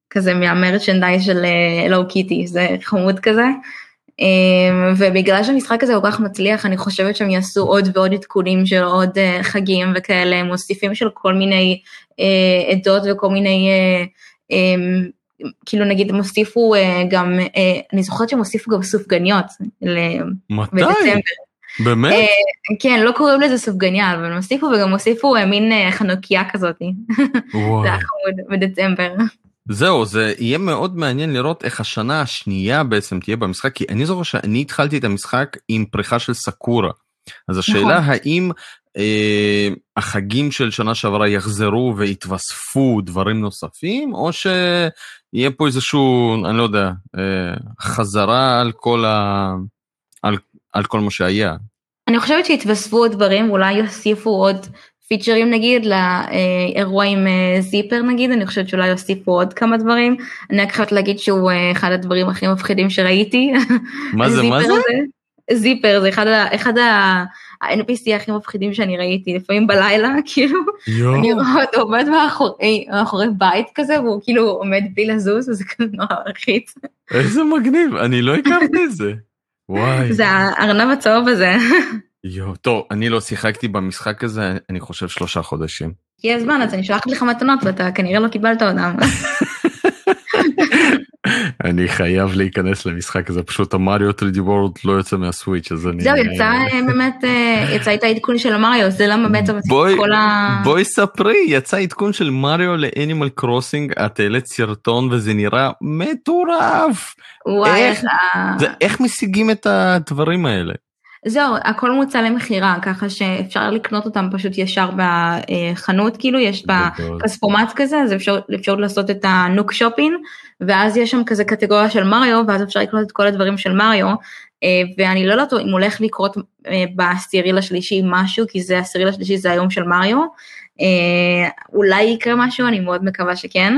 כזה מהמרצ'נדייז של אלו קיטי, זה חמוד כזה. ובגלל שהמשחק הזה כל כך מצליח, אני חושבת שהם יעשו עוד ועוד עדכונים של עוד חגים וכאלה, מוסיפים של כל מיני עדות וכל מיני, כאילו נגיד הם הוסיפו גם, אני זוכרת שהם הוסיפו גם סופגניות. מתי? בדצמבר. באמת? Uh, כן, לא קוראים לזה סופגניה, אבל הם הוסיפו וגם הוסיפו uh, מין uh, חנוכיה כזאת. זה היה חמוד בדצמבר. זהו, זה יהיה מאוד מעניין לראות איך השנה השנייה בעצם תהיה במשחק, כי אני זוכר שאני התחלתי את המשחק עם פריחה של סאקורה. אז השאלה נכון. האם אה, החגים של שנה שעברה יחזרו ויתווספו דברים נוספים, או שיהיה פה איזשהו, אני לא יודע, אה, חזרה על כל ה... על כל מה שהיה. אני חושבת שהתווספו עוד דברים, אולי יוסיפו עוד פיצ'רים נגיד לאירוע עם אה, זיפר נגיד, אני חושבת שאולי יוסיפו עוד כמה דברים. אני רק חייבת להגיד שהוא אה, אחד הדברים הכי מפחידים שראיתי. מה זה, מה זה? זיפר זה אחד, אחד ה-NPC הכי מפחידים שאני ראיתי, לפעמים בלילה, כאילו, יו. אני רואה אותו עומד מאחורי, מאחורי בית כזה, והוא כאילו עומד בלי לזוז, וזה כזה נורא מלחיץ. איזה מגניב, אני לא הכרתי את זה. וואי. זה הארנב הצהוב הזה. יואו, טוב, אני לא שיחקתי במשחק הזה, אני חושב שלושה חודשים. הגיע הזמן, אז אני שולחת לך מתנות ואתה כנראה לא קיבלת אותם. אני חייב להיכנס למשחק הזה, פשוט המריו 3D וורלד לא יוצא מהסוויץ' אז אני... זהו, יצא אה, באמת, אה, יצא את העדכון של המריו, זה למה בעצם בואי, כל ה... בואי ספרי, יצא עדכון של מריו לאנימל קרוסינג, את העלית סרטון וזה נראה מטורף. וואי, איך משיגים את הדברים האלה? זהו, הכל מוצע למכירה, ככה שאפשר לקנות אותם פשוט ישר בחנות, כאילו יש בכספומט כזה, אז אפשר, אפשר לעשות את הנוק שופין, ואז יש שם כזה קטגוריה של מריו, ואז אפשר לקנות את כל הדברים של מריו, אה, ואני לא יודעת אם הולך לקרות אה, בעשירי לשלישי משהו, כי זה עשירי לשלישי זה היום של מריו, אה, אולי יקרה משהו, אני מאוד מקווה שכן.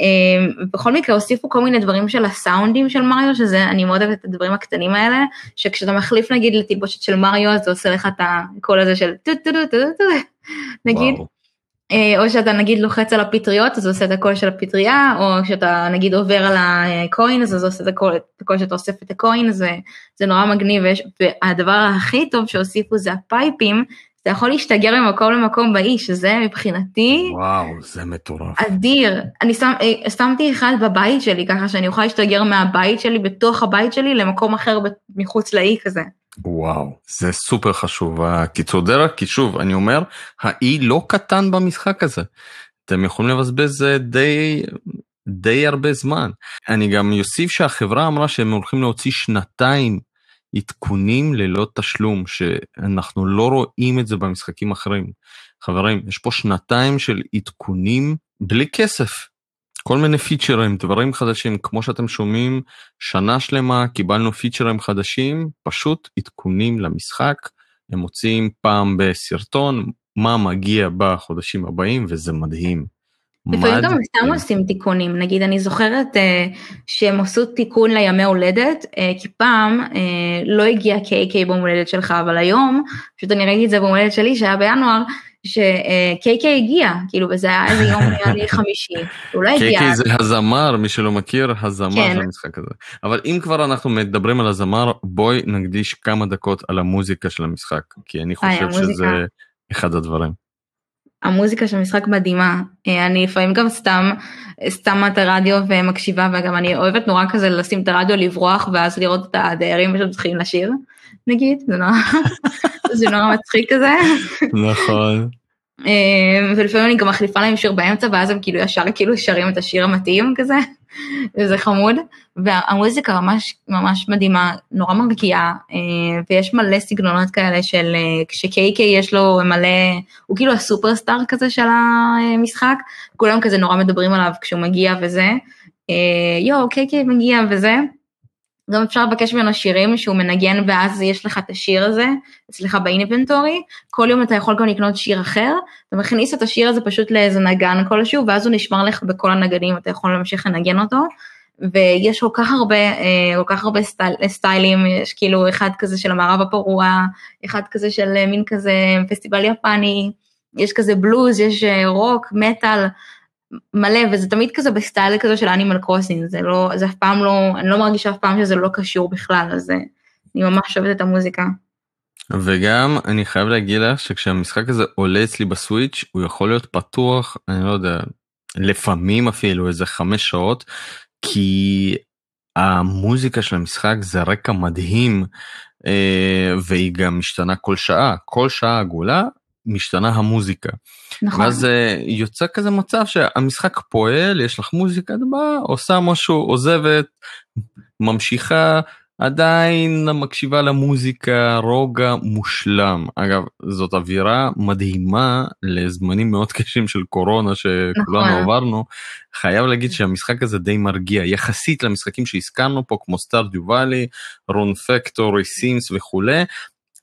אה, בכל מקרה הוסיפו כל מיני דברים של הסאונדים של מריו, שזה, אני מאוד אוהבת את הדברים הקטנים האלה, שכשאתה מחליף נגיד לתלבושת של מריו, אז זה עושה לך את הקול הזה של טו טו טו טו טו, נגיד. וואו. או שאתה נגיד לוחץ על הפטריות אז זה עושה את הקול של הפטריה או כשאתה נגיד עובר על ה coin אז זה עושה את הקול, את הקול שאתה אוסף את ה coin זה, זה נורא מגניב והדבר הכי טוב שהוסיפו זה ה pipe ים אתה יכול להשתגר ממקום למקום באי, שזה מבחינתי... וואו, זה מטורף. אדיר. אני שם, אה, שמתי אחד בבית שלי, ככה שאני אוכל להשתגר מהבית שלי, בתוך הבית שלי, למקום אחר מחוץ לאי כזה. וואו, זה סופר חשוב, הקיצור דרך, כי שוב, אני אומר, האי לא קטן במשחק הזה. אתם יכולים לבזבז אה, די, די הרבה זמן. אני גם אוסיף שהחברה אמרה שהם הולכים להוציא שנתיים עדכונים ללא תשלום, שאנחנו לא רואים את זה במשחקים אחרים. חברים, יש פה שנתיים של עדכונים בלי כסף. כל מיני פיצ'רים, דברים חדשים, כמו שאתם שומעים, שנה שלמה קיבלנו פיצ'רים חדשים, פשוט עדכונים למשחק, הם מוציאים פעם בסרטון מה מגיע בחודשים הבאים, וזה מדהים. לפעמים גם סתם עושים תיקונים, נגיד אני זוכרת uh, שהם עשו תיקון לימי הולדת, uh, כי פעם uh, לא הגיע KK ביום הולדת שלך, אבל היום, פשוט אני ראיתי את זה ביום הולדת שלי שהיה בינואר, ש-KK הגיע, כאילו, וזה היה איזה יום נראה לי חמישי, הוא לא הגיע. KK זה הזמר, מי שלא מכיר, הזמר כן. של המשחק הזה. אבל אם כבר אנחנו מדברים על הזמר, בואי נקדיש כמה דקות על המוזיקה של המשחק, כי אני חושב שזה אחד הדברים. המוזיקה של המשחק מדהימה, אה, אני לפעמים גם סתם שמה את הרדיו ומקשיבה וגם אני אוהבת נורא כזה לשים את הרדיו לברוח ואז לראות את הדיירים שצריכים לשיר נגיד, זה נורא, זה נורא מצחיק כזה. נכון. אה, ולפעמים אני גם מחליפה להם שיר באמצע ואז הם כאילו ישר כאילו שרים את השיר המתאים כזה. וזה חמוד, והמוזיקה ממש ממש מדהימה, נורא מרגיעה, אה, ויש מלא סגנונות כאלה של אה, כשקיי-קיי יש לו מלא, הוא כאילו הסופרסטאר כזה של המשחק, כולם כזה נורא מדברים עליו כשהוא מגיע וזה, אה, יואו קיי-קיי מגיע וזה. גם אפשר לבקש ממנו שירים שהוא מנגן ואז יש לך את השיר הזה אצלך באינבנטורי, כל יום אתה יכול גם לקנות שיר אחר, אתה מכניס את השיר הזה פשוט לאיזה נגן כלשהו ואז הוא נשמר לך בכל הנגנים, אתה יכול להמשיך לנגן אותו, ויש כל כך הרבה, אה, כל כך הרבה סטייל, סטיילים, יש כאילו אחד כזה של המערב הפרוע, אחד כזה של אה, מין כזה פסטיבל יפני, יש כזה בלוז, יש אה, רוק, מטאל, מלא, וזה תמיד כזה בסטייל כזה של Animal Crossing, זה לא, זה אף פעם לא, אני לא מרגישה אף פעם שזה לא קשור בכלל, אז אני ממש אוהבת את המוזיקה. וגם אני חייב להגיד לך שכשהמשחק הזה עולה אצלי ב Switch הוא יכול להיות פתוח אני לא יודע לפעמים אפילו איזה חמש שעות כי המוזיקה של המשחק זה רקע מדהים אה, והיא גם משתנה כל שעה כל שעה עגולה משתנה המוזיקה. נכון. ואז אה, יוצא כזה מצב שהמשחק פועל, יש לך מוזיקה, את באה, עושה משהו, עוזבת, ממשיכה, עדיין מקשיבה למוזיקה, רוגע מושלם. אגב, זאת אווירה מדהימה לזמנים מאוד קשים של קורונה שכולנו נכון. עברנו. חייב להגיד שהמשחק הזה די מרגיע, יחסית למשחקים שהזכרנו פה, כמו סטארדיו וואלי, רון פקטורי, סימס וכולי.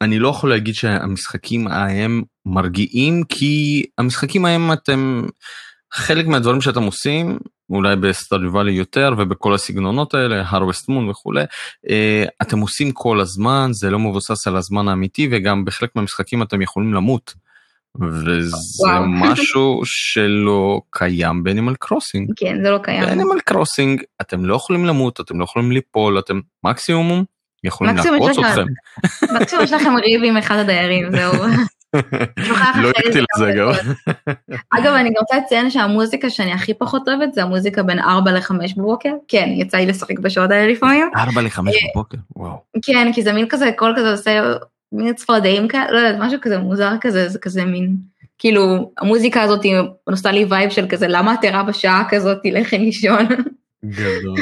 אני לא יכול להגיד שהמשחקים ההם מרגיעים כי המשחקים ההם אתם חלק מהדברים שאתם עושים אולי ב Stardew Valley יותר ובכל הסגנונות האלה Harvest Moon וכולי אתם עושים כל הזמן זה לא מבוסס על הזמן האמיתי וגם בחלק מהמשחקים אתם יכולים למות. וזה וואו. משהו שלא קיים ב Animal Crossing. כן זה לא קיים. באנימל קרוסינג אתם לא יכולים למות אתם לא יכולים ליפול אתם מקסימום יכולים לעקוץ אתכם. מקסימום יש לכם ריב עם אחד הדיירים זהו. לא ידעתי לזה גם. אגב אני רוצה לציין שהמוזיקה שאני הכי פחות אוהבת זה המוזיקה בין 4 ל-5 בבוקר כן יצא לי לשחק בשעות האלה לפעמים. 4 ל-5 אה, בבוקר וואו. כן כי זה מין כזה קול כזה עושה מין צפרדעים כאלה לא יודעת משהו כזה מוזר כזה זה כזה מין כאילו המוזיקה הזאת עושה לי vibe של כזה למה את ערה בשעה כזאת תלכי לישון. גדול.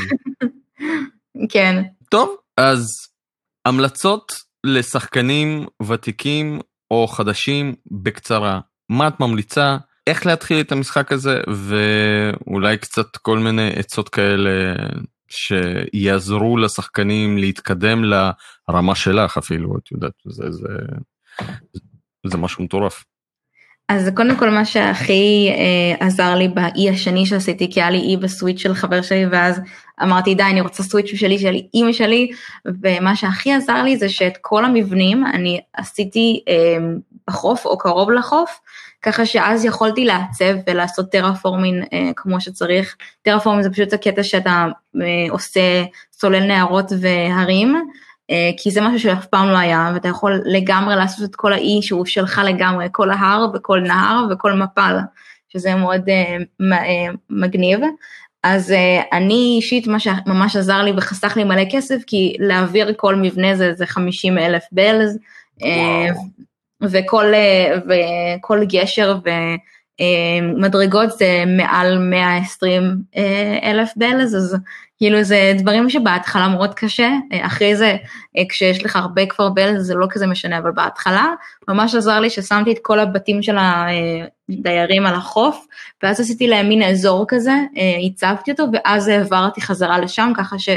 כן. טוב אז המלצות לשחקנים ותיקים או חדשים בקצרה. מה את ממליצה? איך להתחיל את המשחק הזה? ואולי קצת כל מיני עצות כאלה שיעזרו לשחקנים להתקדם לרמה שלך אפילו את יודעת זה זה זה משהו מטורף. אז קודם כל מה שהכי אה, עזר לי באי השני שעשיתי, כי היה לי אי בסוויץ' של חבר שלי, ואז אמרתי די אני רוצה סוויץ' שלי של אימא שלי, ומה שהכי עזר לי זה שאת כל המבנים אני עשיתי אה, בחוף או קרוב לחוף, ככה שאז יכולתי לעצב ולעשות טרפורמין אה, כמו שצריך. טרפורמין זה פשוט הקטע שאתה אה, עושה סולל נהרות והרים. אה, כי זה משהו שאף פעם לא היה, ואתה יכול לגמרי לעשות את כל האי שהוא שלך לגמרי, כל ההר וכל נהר וכל מפל, שזה מאוד uh, מגניב. אז אני אישית, מה שממש עזר לי וחסך לי מלא כסף, כי להעביר כל מבנה זה איזה 50 אלף בלז, וכל, וכל גשר ומדרגות זה מעל 120 אלף בלז, אז כאילו זה דברים שבהתחלה מאוד קשה, אה, אחרי זה אה, כשיש לך הרבה כפר בל זה לא כזה משנה, אבל בהתחלה ממש עזר לי ששמתי את כל הבתים של הדיירים על החוף, ואז עשיתי להם מין אזור כזה, אה, הצבתי אותו ואז העברתי חזרה לשם ככה ש...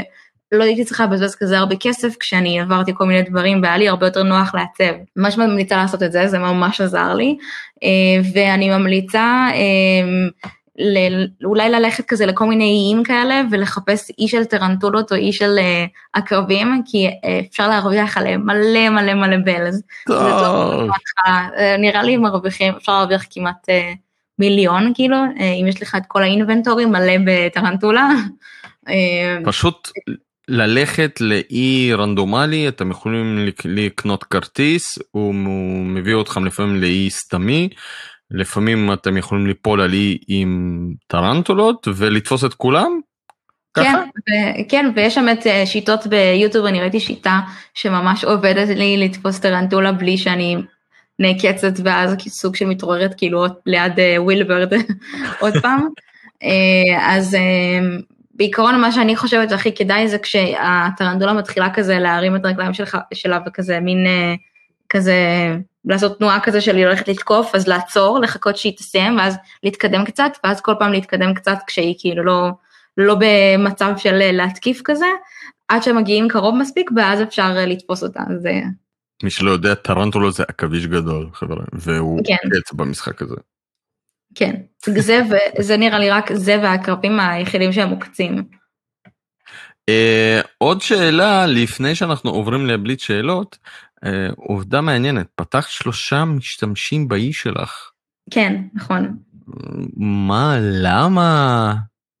לא הייתי צריכה לבזבז כזה הרבה כסף כשאני עברתי כל מיני דברים והיה לי הרבה יותר נוח לעצב. ממש ממליצה לעשות את זה, זה ממש עזר לי. ואני ממליצה ל- אולי ללכת כזה לכל מיני איים כאלה ולחפש אי של טרנטולות או אי של uh, עקרבים, כי אפשר להרוויח עליהם מלא מלא מלא בלז. אה, נראה לי מרוויחים, אפשר להרוויח כמעט מיליון כאילו, אם יש לך את כל האינבנטורי מלא בטרנטולה. פשוט ללכת לאי רנדומלי אתם יכולים לקנות כרטיס הוא מביא אתכם לפעמים לאי סתמי לפעמים אתם יכולים ליפול על אי עם טרנטולות ולתפוס את כולם? כן, ו- כן, ויש שם את אה, שיטות ביוטיוב, אני ראיתי שיטה שממש עובדת לי לתפוס טרנטולה בלי שאני נעקצת ואז סוג של מתעוררת כאילו ליד ווילברד אה, עוד פעם. אה, אז בעיקרון מה שאני חושבת שהכי כדאי זה כשהטרנטולה מתחילה כזה להרים את הרגליים שלה וכזה מין כזה לעשות תנועה כזה של היא הולכת לתקוף, אז לעצור, לחכות שהיא תסיים, ואז להתקדם קצת, ואז כל פעם להתקדם קצת כשהיא כאילו לא, לא במצב של להתקיף כזה, עד שמגיעים קרוב מספיק, ואז אפשר לתפוס אותה. אז... מי שלא יודע, טרנטולו זה עכביש גדול, חבר'ה, והוא כן. קץ במשחק הזה. כן, זה, זה נראה לי רק זה והעקרבים היחידים שהם מוקצים. Uh, עוד שאלה לפני שאנחנו עוברים לבליץ שאלות, אה, עובדה מעניינת, פתחת שלושה משתמשים באי שלך. כן, נכון. מה, למה?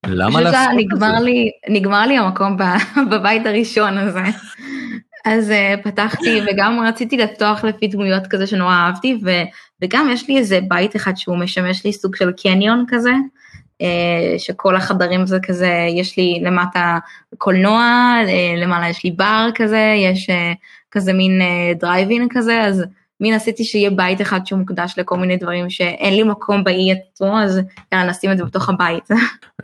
למה לעשות את נגמר זה? לי, נגמר לי המקום בבית הראשון הזה. אז uh, פתחתי וגם רציתי לפתוח לפי דמויות כזה שנורא אהבתי ו, וגם יש לי איזה בית אחד שהוא משמש לי סוג של קניון כזה, uh, שכל החדרים זה כזה, יש לי למטה קולנוע, uh, למעלה יש לי בר כזה, יש uh, כזה מין דרייבין uh, כזה, אז מין עשיתי שיהיה בית אחד שהוא מוקדש לכל מיני דברים שאין לי מקום באי עצמו, אז יאללה נשים את זה בתוך הבית.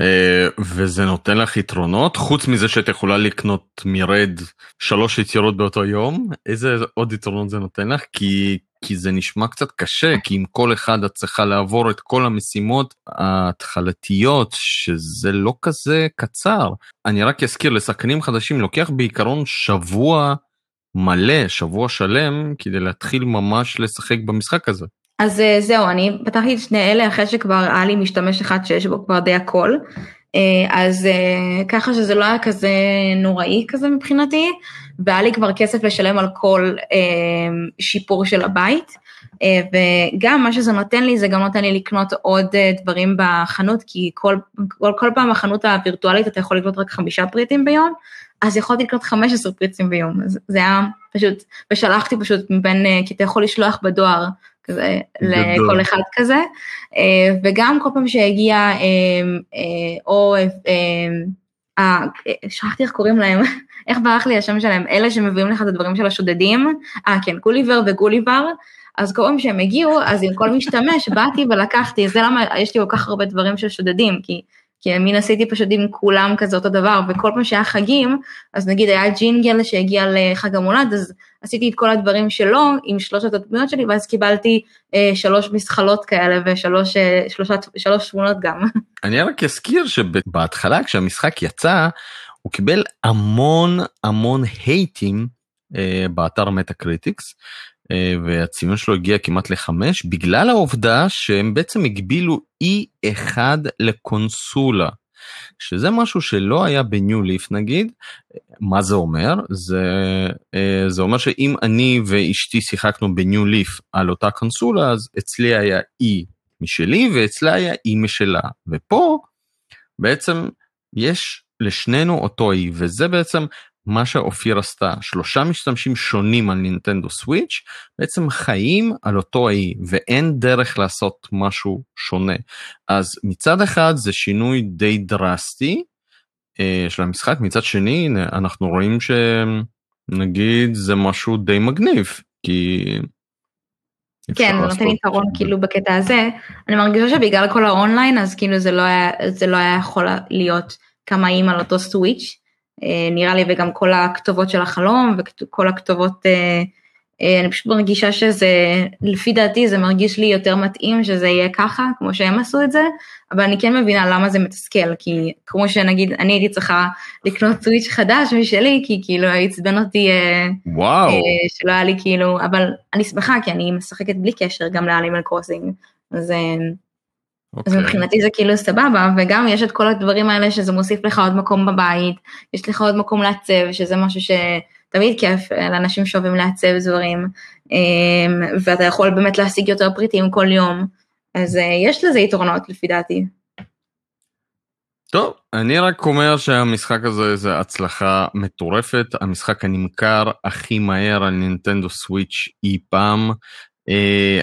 אה, וזה נותן לך יתרונות, חוץ מזה שאת יכולה לקנות מרד שלוש יצירות באותו יום, איזה עוד יתרונות זה נותן לך? כי... כי זה נשמע קצת קשה, כי עם כל אחד את צריכה לעבור את כל המשימות ההתחלתיות, שזה לא כזה קצר. אני רק אזכיר, לשחקנים חדשים לוקח בעיקרון שבוע מלא, שבוע שלם, כדי להתחיל ממש לשחק במשחק הזה. אז אה, זהו, אני פתחתי את שני אלה אחרי שכבר היה לי משתמש אחד שיש בו כבר די הכל. אה, אז אה, ככה שזה לא היה כזה נוראי כזה מבחינתי, והיה לי כבר כסף לשלם על כל שיפור של הבית. וגם מה שזה נותן לי, זה גם נותן לי לקנות עוד דברים בחנות, כי כל, כל, כל פעם בחנות הווירטואלית אתה יכול לקנות רק חמישה פריטים ביום, אז יכולתי לקנות 15 פריצים ביום, אז זה היה פשוט, ושלחתי פשוט מבין, אה, כי אתה יכול לשלוח בדואר כזה. לכל אחד כזה, אה, וגם כל פעם שהגיע, אה, או, שכחתי איך קוראים להם, איך ברח לי השם שלהם, אלה שמביאים לך את הדברים של השודדים, אה כן, גוליבר וגוליבר, אז כל פעם שהם הגיעו, אז עם כל משתמש, באתי ולקחתי, זה למה יש לי כל כך הרבה דברים של שודדים, כי כי מין עשיתי פשוט עם כולם כזה אותו דבר, וכל פעם שהיה חגים, אז נגיד היה ג'ינגל שהגיע לחג המולד, אז עשיתי את כל הדברים שלו עם שלושת הדמויות שלי, ואז קיבלתי אה, שלוש מסחלות כאלה ושלוש אה, שלושה, שלוש תמונות גם. אני רק אזכיר שבהתחלה כשהמשחק יצא, הוא קיבל המון המון hate ים אה, באתר Metacritics, והציון שלו הגיע כמעט לחמש בגלל העובדה שהם בעצם הגבילו אי 1 לקונסולה. שזה משהו שלא היה בניו ליף נגיד, מה זה אומר? זה, זה אומר שאם אני ואשתי שיחקנו בניו ליף על אותה קונסולה, אז אצלי היה E משלי ואצלה היה E משלה, ופה בעצם יש לשנינו אותו E, וזה בעצם מה שאופיר עשתה, שלושה משתמשים שונים על נינטנדו סוויץ' בעצם חיים על אותו האי ואין דרך לעשות משהו שונה. אז מצד אחד זה שינוי די דרסטי אה, של המשחק, מצד שני אנחנו רואים שנגיד זה משהו די מגניב, כי... כן, זה נותן יתרון כאילו בקטע הזה. אני מרגישה שבגלל כל האונליין אז כאילו זה לא היה, זה לא היה יכול להיות כמה איים על אותו סוויץ'. אה, נראה לי וגם כל הכתובות של החלום וכל הכתובות, אה, אה, אני פשוט מרגישה שזה, לפי דעתי זה מרגיש לי יותר מתאים שזה יהיה ככה, כמו שהם עשו את זה, אבל אני כן מבינה למה זה מתסכל, כי כמו שנגיד אני הייתי צריכה לקנות סוויץ' חדש משלי, כי כאילו עצבן אותי, וואו, שלא היה לי כאילו, אבל אני שמחה כי אני משחקת בלי קשר גם לאנימל קרוסינג, אז. אז אוקיי. מבחינתי זה כאילו סבבה, וגם יש את כל הדברים האלה שזה מוסיף לך עוד מקום בבית, יש לך עוד מקום לעצב, שזה משהו שתמיד כיף לאנשים שאוהבים לעצב דברים, אמ, ואתה יכול באמת להשיג יותר פריטים כל יום, אז אה, יש לזה יתרונות לפי דעתי. טוב, אני רק אומר שהמשחק הזה זה הצלחה מטורפת, המשחק הנמכר הכי מהר על נינטנדו סוויץ' אי פעם,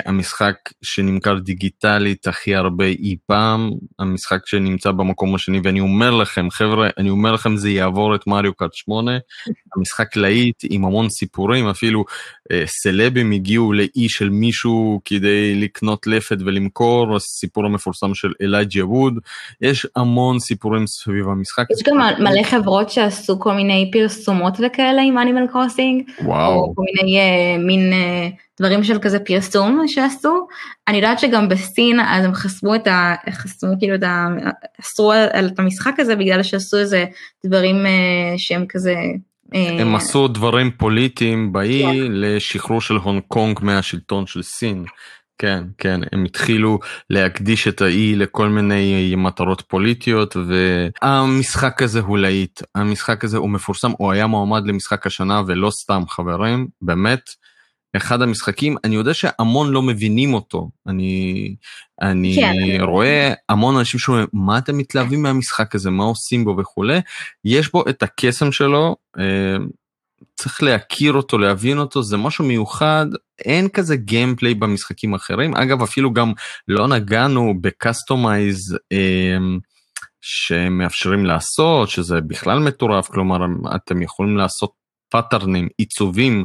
המשחק שנמכר דיגיטלית הכי הרבה אי פעם, המשחק שנמצא במקום השני ואני אומר לכם חבר'ה, אני אומר לכם זה יעבור את מריו קארט 8, המשחק להיט עם המון סיפורים, אפילו uh, סלבים הגיעו לאי של מישהו כדי לקנות לפת ולמכור, הסיפור המפורסם של אלייג'ה ווד, יש המון סיפורים סביב המשחק. יש גם מלא חברות שעשו כל מיני פרסומות וכאלה עם אנימל קרוסינג, וואו, או כל מיני uh, מין... Uh, דברים של כזה פרסום שעשו, אני יודעת שגם בסין אז הם חסמו את ה... חסמו כאילו את ה... אסרו על את המשחק הזה בגלל שעשו איזה דברים אה, שהם כזה... אה, הם עשו דברים פוליטיים באי כן. לשחרור של הונג קונג מהשלטון של סין. כן, כן, הם התחילו להקדיש את האי לכל מיני מטרות פוליטיות והמשחק הזה הוא להיט, המשחק הזה הוא מפורסם, הוא היה מועמד למשחק השנה ולא סתם חברים, באמת. אחד המשחקים, אני יודע שהמון לא מבינים אותו, אני, אני כן. רואה המון אנשים שאומרים, מה אתם מתלהבים מהמשחק הזה, מה עושים בו? וכולי, יש בו את הקסם שלו, אה, צריך להכיר אותו, להבין אותו, זה משהו מיוחד, אין כזה gameplay במשחקים אחרים, אגב אפילו גם לא נגענו ב customize. אה, שמאפשרים לעשות, שזה בכלל מטורף, כלומר אתם יכולים לעשות פאטרנים, עיצובים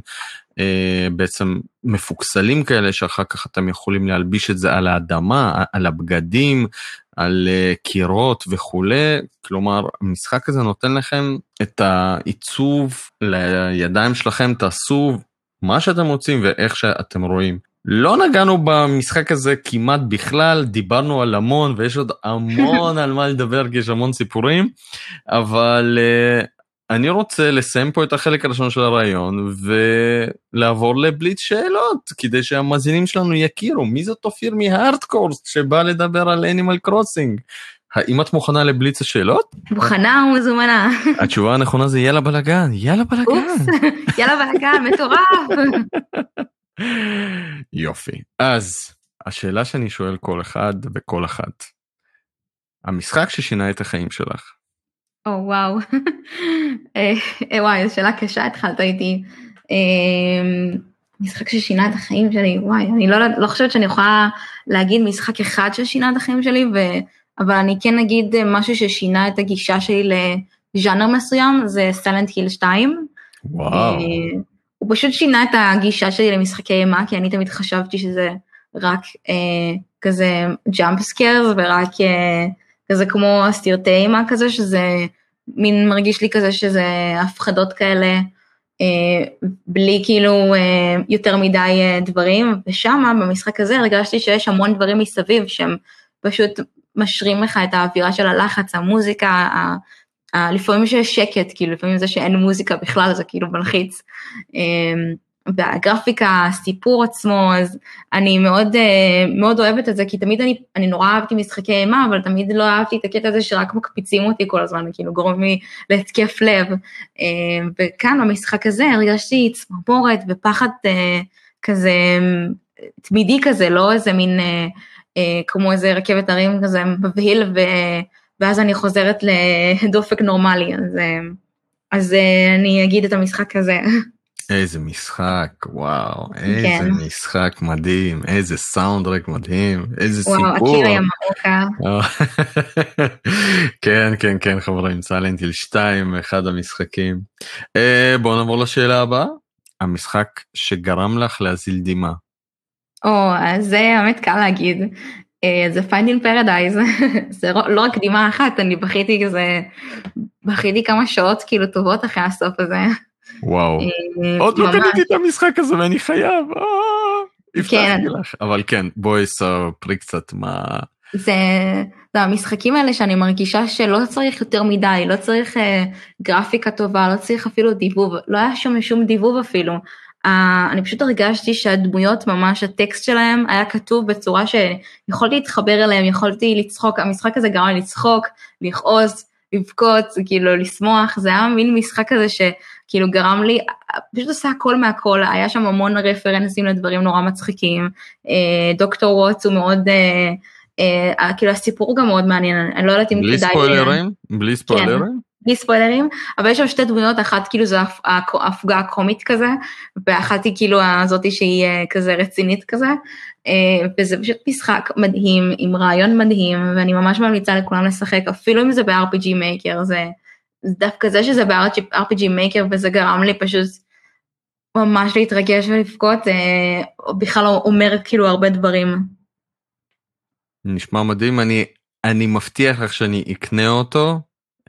בעצם מפוקסלים כאלה שאחר כך אתם יכולים להלביש את זה על האדמה, על הבגדים, על אה, קירות וכולי, כלומר המשחק הזה נותן לכם את העיצוב לידיים שלכם, תעשו מה שאתם רוצים ואיך שאתם רואים. לא נגענו במשחק הזה כמעט בכלל, דיברנו על המון ויש עוד המון על מה לדבר כי יש המון סיפורים, אבל uh, אני רוצה לסיים פה את החלק הראשון של הרעיון ולעבור לבליץ שאלות כדי שהמאזינים שלנו יכירו מי זאת אופיר מהארדקורס שבא לדבר על אנימל קרוסינג. האם את מוכנה לבליץ השאלות? מוכנה ומזומנה. התשובה הנכונה זה יאללה בלאגן, יאללה בלאגן. יאללה בלאגן, מטורף. יופי. אז השאלה שאני שואל כל אחד וכל אחת, המשחק ששינה את החיים שלך, או וואו, אה, אה, וואי, זו שאלה קשה התחלת איתי. אמ, משחק ששינה את החיים שלי, וואי, אני לא, לא חושבת שאני יכולה להגיד משחק אחד ששינה את החיים שלי, ו... אבל אני כן אגיד משהו ששינה את הגישה שלי לז'אנר מסוים, זה סלנט היל 2. וואו. הוא פשוט שינה את הגישה שלי למשחקי אימה, כי אני תמיד חשבתי שזה רק אה, כזה jump scares ורק אה, כזה כמו הסרטי אימה כזה, שזה מין מרגיש לי כזה שזה הפחדות כאלה, אה, בלי כאילו אה, יותר מדי אה, דברים, ושמה במשחק הזה הרגשתי שיש המון דברים מסביב שהם פשוט משרים לך את האווירה של הלחץ, המוזיקה, ה, ה, לפעמים שיש שקט, כאילו לפעמים זה שאין מוזיקה בכלל זה כאילו מלחיץ. והגרפיקה, הסיפור עצמו, אז אני מאוד, מאוד אוהבת את זה, כי תמיד אני, אני נורא אהבתי משחקי אימה, אבל תמיד לא אהבתי את הקטע הזה שרק מקפיצים אותי כל הזמן, כאילו גורם לי להתקף לב. וכאן במשחק הזה הרגשתי צמרמורת ופחד כזה תמידי כזה, לא איזה מין כמו איזה רכבת הרים כזה מבהיל, ואז אני חוזרת לדופק נורמלי, אז... אז אני אגיד את המשחק הזה. איזה משחק, וואו, איזה כן. משחק מדהים, איזה soundtrack מדהים, איזה וואו, סיפור. וואו, אקירה ימאוקה. כן, כן, כן, חברים, Silent Hill 2, אחד המשחקים. אה, בואו נעבור לשאלה הבאה, המשחק שגרם לך להזיל דמעה. או, אז זה האמת קל להגיד. אה, זה Finding Paradise, זה לא, לא רק דמעה אחת, אני בכיתי כזה, בכיתי כמה שעות כאילו טובות אחרי הסוף הזה. וואו, uh, עוד לא קניתי את המשחק הזה ואני חייב, אה, כן. לך, אבל כן, בואי ספרי קצת מה... זה, זה המשחקים האלה שאני מרגישה שלא צריך יותר מדי, לא צריך uh, גרפיקה טובה, לא צריך אפילו דיבוב, לא היה שם שום דיבוב אפילו. Uh, אני פשוט הרגשתי שהדמויות ממש הטקסט שלהם היה כתוב בצורה שיכולתי להתחבר אליהם, יכולתי לצחוק, המשחק הזה גרם לי לצחוק, לכעוס, לבכות, כאילו לשמוח, זה היה מין משחק כזה שכאילו גרם לי, פשוט עושה הכל מהכל, היה שם המון רפרנסים לדברים נורא מצחיקים, uh, דוקטור ווטס הוא מאוד, uh, uh, כאילו הסיפור גם מאוד מעניין, אני לא יודעת אם כדאי... בלי ספוילרים? בלי ספוילרים? כן. בלי ספוילרים, אבל יש שם שתי דמויות, אחת כאילו זו ההפגה הקומית כזה, ואחת היא כאילו הזאתי שהיא אה, כזה רצינית כזה, אה, וזה פשוט משחק מדהים, עם רעיון מדהים, ואני ממש ממליצה לכולם לשחק, אפילו אם זה ב-RPG Maker, זה דווקא זה שזה ב-RPG Maker וזה גרם לי פשוט ממש להתרגש ולבכות, אה, בכלל לא אומר כאילו הרבה דברים. נשמע מדהים, אני, אני מבטיח לך שאני אקנה אותו.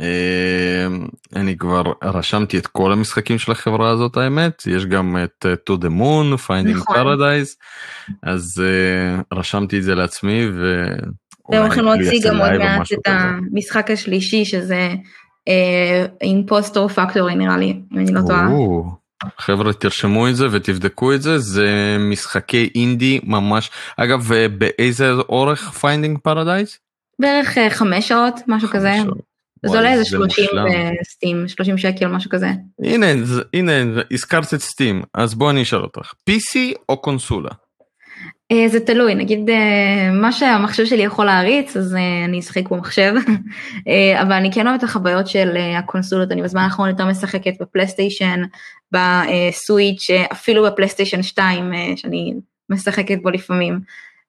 אמ, אני כבר רשמתי את כל המשחקים של החברה הזאת האמת יש גם את אה, to the moon finding נכון. paradise אז אה, רשמתי את זה לעצמי ו... והם הולכים להוציא גם עוד מעט את המשחק השלישי שזה Impostor Factory נראה לי אם אני לא טועה. חבר'ה תרשמו את זה ותבדקו את זה זה משחקי אינדי ממש אגב באיזה אורך Finding Paradise? בערך חמש שעות משהו כזה. שעות. זה עולה איזה 30 ב Steam, 30 שקל, משהו כזה. הנה, הנה, הזכרת את סטים, אז בוא אני אשאל אותך, PC או קונסולה? אה, זה תלוי, נגיד אה, מה שהמחשב שלי יכול להריץ, אז אה, אני אשחק במחשב, אבל אני כן אוהבת את החוויות של הקונסולות, אני בזמן האחרון יותר משחקת בפלייסטיישן, בסוויץ', אפילו בפלייסטיישן 2, שאני משחקת בו לפעמים.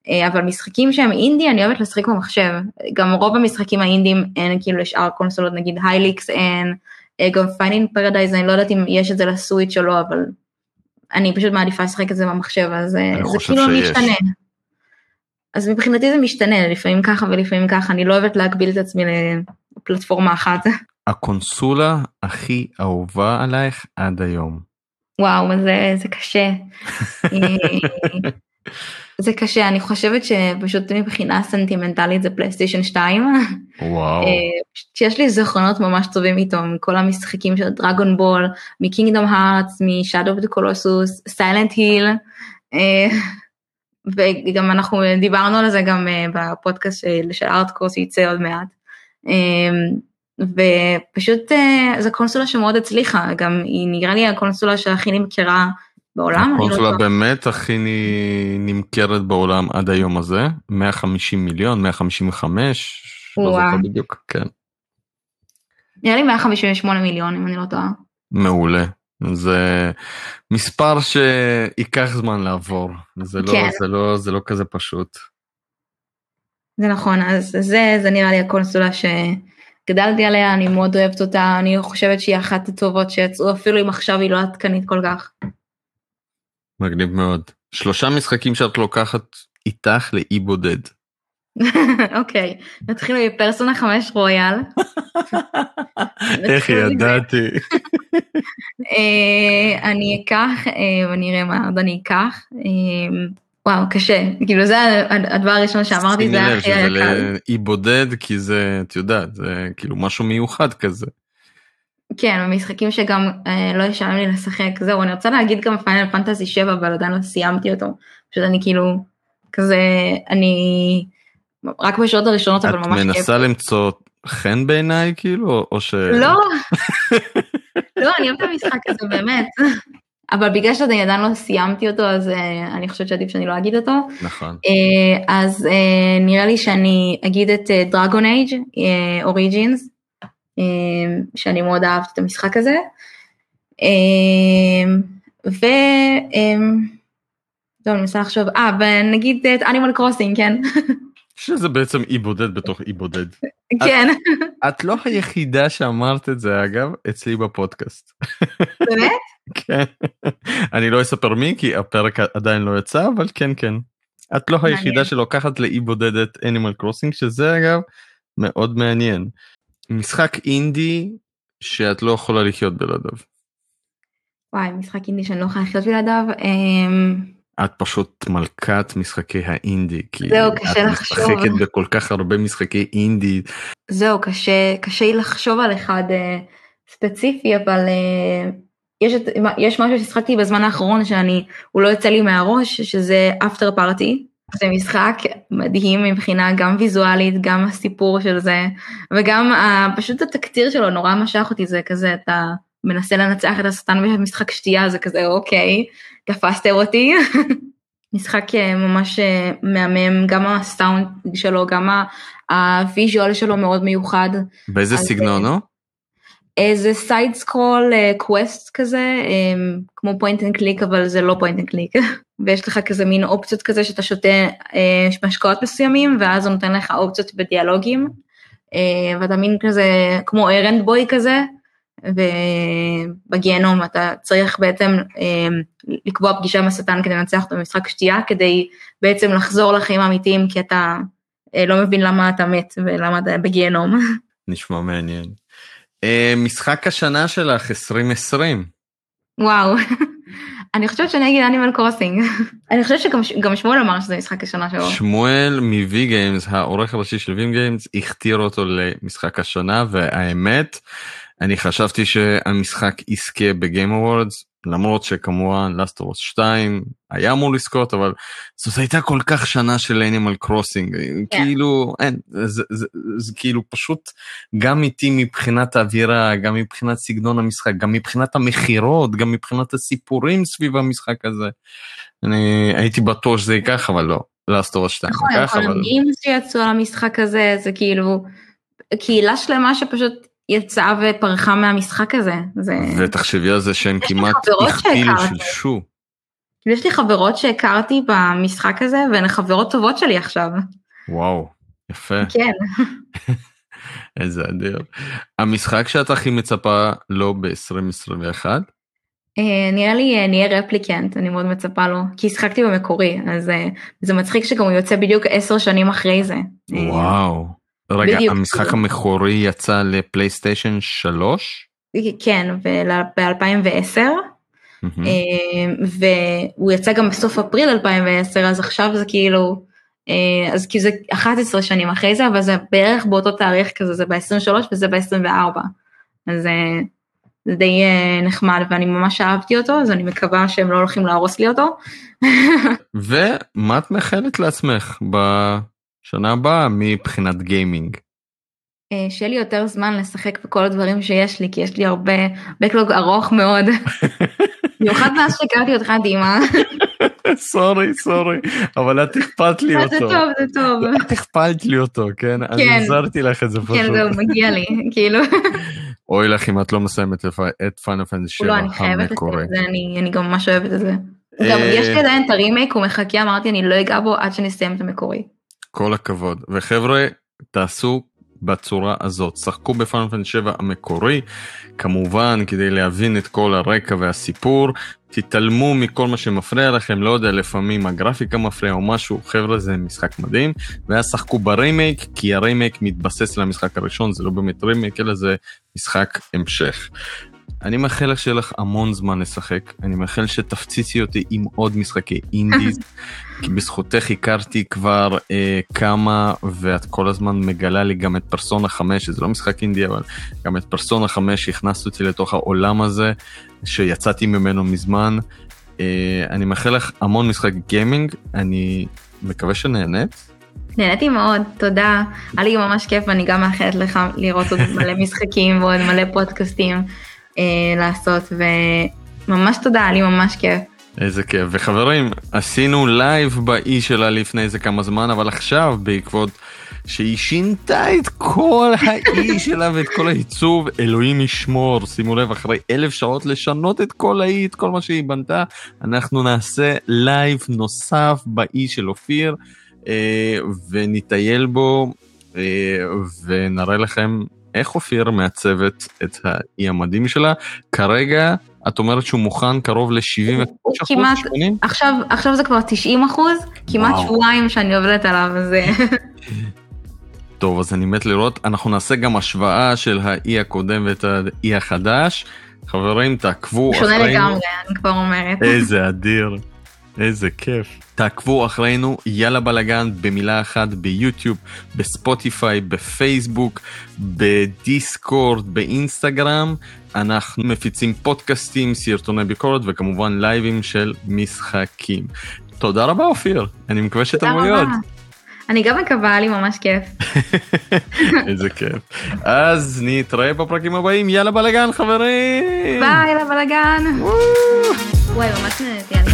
אה, אבל משחקים שהם אינדי אני אוהבת לשחק במחשב, גם רוב המשחקים האינדים אין כאילו לשאר קונסולות, נגיד הייליקס אין, אה, גם Finding Paradise אני לא יודעת אם יש את זה ל Switch או לא, אבל אני פשוט מעדיפה לשחק את זה במחשב, אז אה, זה כאילו שיש. משתנה. אז מבחינתי זה משתנה, לפעמים ככה ולפעמים ככה, אני לא אוהבת להגביל את עצמי לפלטפורמה אחת. הקונסולה הכי אהובה עלייך עד היום. וואו, זה, זה קשה. זה קשה, אני חושבת שפשוט מבחינה סנטימנטלית זה פלייסטיישן 2. וואו. שיש לי זיכרונות ממש טובים איתו, מכל המשחקים של דרגון בול, מקינגדום הארטס, משאדו ודה קולוסוס, סיילנט היל, וגם אנחנו דיברנו על זה גם אה, בפודקאסט של ארטקור שיצא עוד מעט. אה, ופשוט אה, זו קונסולה שמאוד הצליחה, גם היא נראה לי הקונסולה שהכי אני מכירה בעולם. הקונסולה לא באמת הכי נמכרת בעולם עד היום הזה 150 מיליון 155 לא זוכר בדיוק כן. נראה לי 158 מיליון אם אני לא טועה. מעולה זה מספר שייקח זמן לעבור זה לא כן. זה לא זה לא כזה פשוט. זה נכון אז זה זה נראה לי הקונסולה שגדלתי עליה אני מאוד אוהבת אותה אני חושבת שהיא אחת הטובות שיצאו אפילו אם עכשיו היא לא עדכנית כל כך. מגניב מאוד. שלושה משחקים שאת לוקחת איתך לאי בודד. אוקיי, נתחיל מפרסונה 5 רויאל. איך ידעתי. אה, אני אקח, אה, ונראה מה עוד אני אקח. אה, וואו, קשה. כאילו זה הדבר הראשון שאמרתי, זה הכי קל. לאי בודד, כי זה, את יודעת, זה כאילו משהו מיוחד כזה. כן, המשחקים שגם אה, לא ישלם לי לשחק. זהו, אני רוצה להגיד גם פיינל פנטזי 7, אבל עדיין לא סיימתי אותו. פשוט אני כאילו, כזה, אני רק בשעות הראשונות, אבל ממש כיף. את מנסה למצוא חן בעיניי כאילו, או ש... לא, לא, אני אוהבת את המשחק הזה, באמת. אבל בגלל שאני עדיין לא סיימתי אותו, אז uh, אני חושבת שעדיף שאני לא אגיד אותו. נכון. Uh, אז uh, נראה לי שאני אגיד את דרגון אייג' אוריג'ינס, שאני מאוד אהבתי את המשחק הזה. Uh, ו... לא, אני מנסה לחשוב, אה, ונגיד את אנימל קרוסינג, כן? שזה בעצם אי בודד בתוך אי בודד. כן. את, את לא היחידה שאמרת את זה אגב אצלי בפודקאסט. באמת? כן. אני לא אספר מי כי הפרק עדיין לא יצא אבל כן כן. את לא היחידה שלוקחת לאי בודד את אנימל קרוסינג שזה אגב מאוד מעניין. משחק אינדי שאת לא יכולה לחיות בלעדיו. וואי משחק אינדי שאני לא יכולה לחיות בלעדיו. אמ, את פשוט מלכת משחקי האינדי. זהו, קשה לחשוב. את משחקת בכל כך הרבה משחקי אינדי. זהו, קשה, קשה לי לחשוב על אחד uh, ספציפי, אבל uh, יש, יש משהו ששחקתי בזמן האחרון שאני, הוא לא יוצא לי מהראש, שזה אפטר פארטי. זה משחק מדהים מבחינה גם ויזואלית, גם הסיפור של זה, וגם אה, פשוט התקציר שלו נורא משך אותי, זה כזה, אתה מנסה לנצח את השטן במשחק שתייה, זה כזה, אוקיי. תפסתם אותי. משחק אה, ממש אה, מהמם, גם הסאונד שלו, גם ה visual שלו מאוד מיוחד. באיזה סגנון הוא? איזה side scroll quest כזה, כמו point and click, אבל זה לא point and click. ויש לך כזה מין אופציות כזה שאתה שותה אה, משקאות מסוימים, ואז הוא נותן לך אופציות בדיאלוגים. ואתה מין כזה, כמו ארנד בוי כזה, ובגיהנום אתה צריך בעצם אמ, לקבוע פגישה עם השטן כדי לנצח אותו במשחק שתייה, כדי בעצם לחזור לחיים האמיתיים, כי אתה אה, לא מבין למה אתה מת ולמה אתה בגיהנום. נשמע מעניין. אה, משחק השנה שלך 2020. וואו, אני חושבת שאני אגיד Animal Crossing. אני חושבת שגם שמואל אמר שזה משחק השנה שלו. שמואל מ-V Games, העורך הראשי של V Games, הכתיר אותו למשחק השנה, והאמת, אני חשבתי שהמשחק יזכה ב Game Awards למרות שכמובן Last of Us 2 היה אמור לזכות אבל זאת הייתה כל כך שנה של Animal Crossing yeah. כאילו אין זה, זה, זה, זה כאילו פשוט גם איתי מבחינת האווירה גם מבחינת סגנון המשחק גם מבחינת המכירות גם מבחינת הסיפורים סביב המשחק הזה. אני הייתי בטוח שזה ייקח אבל לא Us 2 נכון, כל המילים שיצאו על המשחק הזה זה כאילו קהילה שלמה שפשוט יצאה ופרחה מהמשחק הזה. זה... ותחשבי על זה שהם כמעט הכפילו של שו. יש לי חברות שהכרתי במשחק הזה והן חברות טובות שלי עכשיו. וואו, יפה. כן. איזה אדיר. המשחק שאת הכי מצפה לו ב-2021? Uh, נראה לי uh, נהיה רפליקנט, אני מאוד מצפה לו, כי השחקתי במקורי, אז uh, זה מצחיק שגם הוא יוצא בדיוק עשר שנים אחרי זה. וואו. רגע, בדיוק. המשחק המקורי יצא לפלייסטיישן 3? כן, ב-2010. Mm-hmm. והוא יצא גם בסוף אפריל 2010, אז עכשיו זה כאילו, אה, אז כאילו זה 11 שנים אחרי זה, אבל זה בערך באותו תאריך כזה, זה ב-23 וזה ב-24. אז אה, זה די נחמד ואני ממש אהבתי אותו, אז אני מקווה שהם לא הולכים להרוס לי אותו. ומה את מאחלת לעצמך ב... שנה הבאה מבחינת גיימינג. אה, שיהיה לי יותר זמן לשחק בכל הדברים שיש לי, כי יש לי הרבה בקלוג ארוך מאוד. במיוחד מאז שהכרתי אותך דימה. סורי סורי אבל את הכפלת לי אותו. זה טוב זה טוב. את הכפלת לי אותו כן? אני עזרתי לך את זה פשוט. כן זהו מגיע לי כאילו. אוי לך אם את לא מסיימת את פאנל פנטסי 7 המקורי. לא אני חייבת את זה אני גם ממש אוהבת את זה. גם יש לי עדיין את הרימייק הוא מחכה אמרתי אני לא אגע בו עד שנסיים את המקורי. כל הכבוד. וחבר'ה תעשו בצורה הזאת. שחקו בפאנל 7 המקורי כמובן כדי להבין את כל הרקע והסיפור. תתעלמו מכל מה שמפריע לכם לא יודע לפעמים הגרפיקה מפריעה או משהו. חבר'ה זה משחק מדהים. ואז שחקו ברימייק כי הרימייק מתבסס על המשחק הראשון זה לא באמת רימייק אלא זה משחק המשך. אני מאחל לך שיהיה לך המון זמן לשחק, אני מאחל שתפציצי אותי עם עוד משחקי indies, כי בזכותך הכרתי כבר אה, כמה, ואת כל הזמן מגלה לי גם את פרסונה 5, שזה לא משחק אינדי, אבל גם את פרסונה 5, שהכנסת אותי לתוך העולם הזה, שיצאתי ממנו מזמן. אה, אני מאחל לך המון משחק גיימינג, אני מקווה שנהנית. נהניתי מאוד, תודה. היה לי ממש כיף ואני גם מאחלת לך לראות עוד מלא משחקים ועוד מלא פודקאסטים לעשות וממש תודה, היה לי ממש כיף. איזה כיף. וחברים, עשינו לייב באי שלה לפני איזה כמה זמן, אבל עכשיו בעקבות שהיא שינתה את כל האי שלה ואת כל העיצוב, אלוהים ישמור, שימו לב, אחרי אלף שעות לשנות את כל האי, את כל מה שהיא בנתה, אנחנו נעשה לייב נוסף באי של אופיר, אה, ונטייל בו, אה, ונראה לכם איך אופיר מעצבת את האי המדהים שלה. כרגע את אומרת שהוא מוכן קרוב ל-70 אחוז, כמעט, 80? עכשיו, עכשיו זה כבר 90 אחוז, כמעט וואו. שבועיים שאני עובדת עליו, אז... טוב, אז אני מת לראות. אנחנו נעשה גם השוואה של האי הקודם ואת האי החדש. חברים, תעקבו אחרינו. שונה לגמרי, אני כבר אומרת. איזה אדיר, איזה כיף. תעקבו אחרינו, יאללה בלאגן במילה אחת ביוטיוב, בספוטיפיי, בפייסבוק, בדיסקורד, באינסטגרם. אנחנו מפיצים פודקאסטים, סרטוני ביקורת וכמובן לייבים של משחקים. תודה רבה אופיר, אני מקווה שתבואי עוד. אני גם מקווה, לי ממש כיף. איזה כיף. אז נתראה בפרקים הבאים, יאללה בלאגן חברים! ביי, יאללה בלאגן! וואי, ממש נהניתי,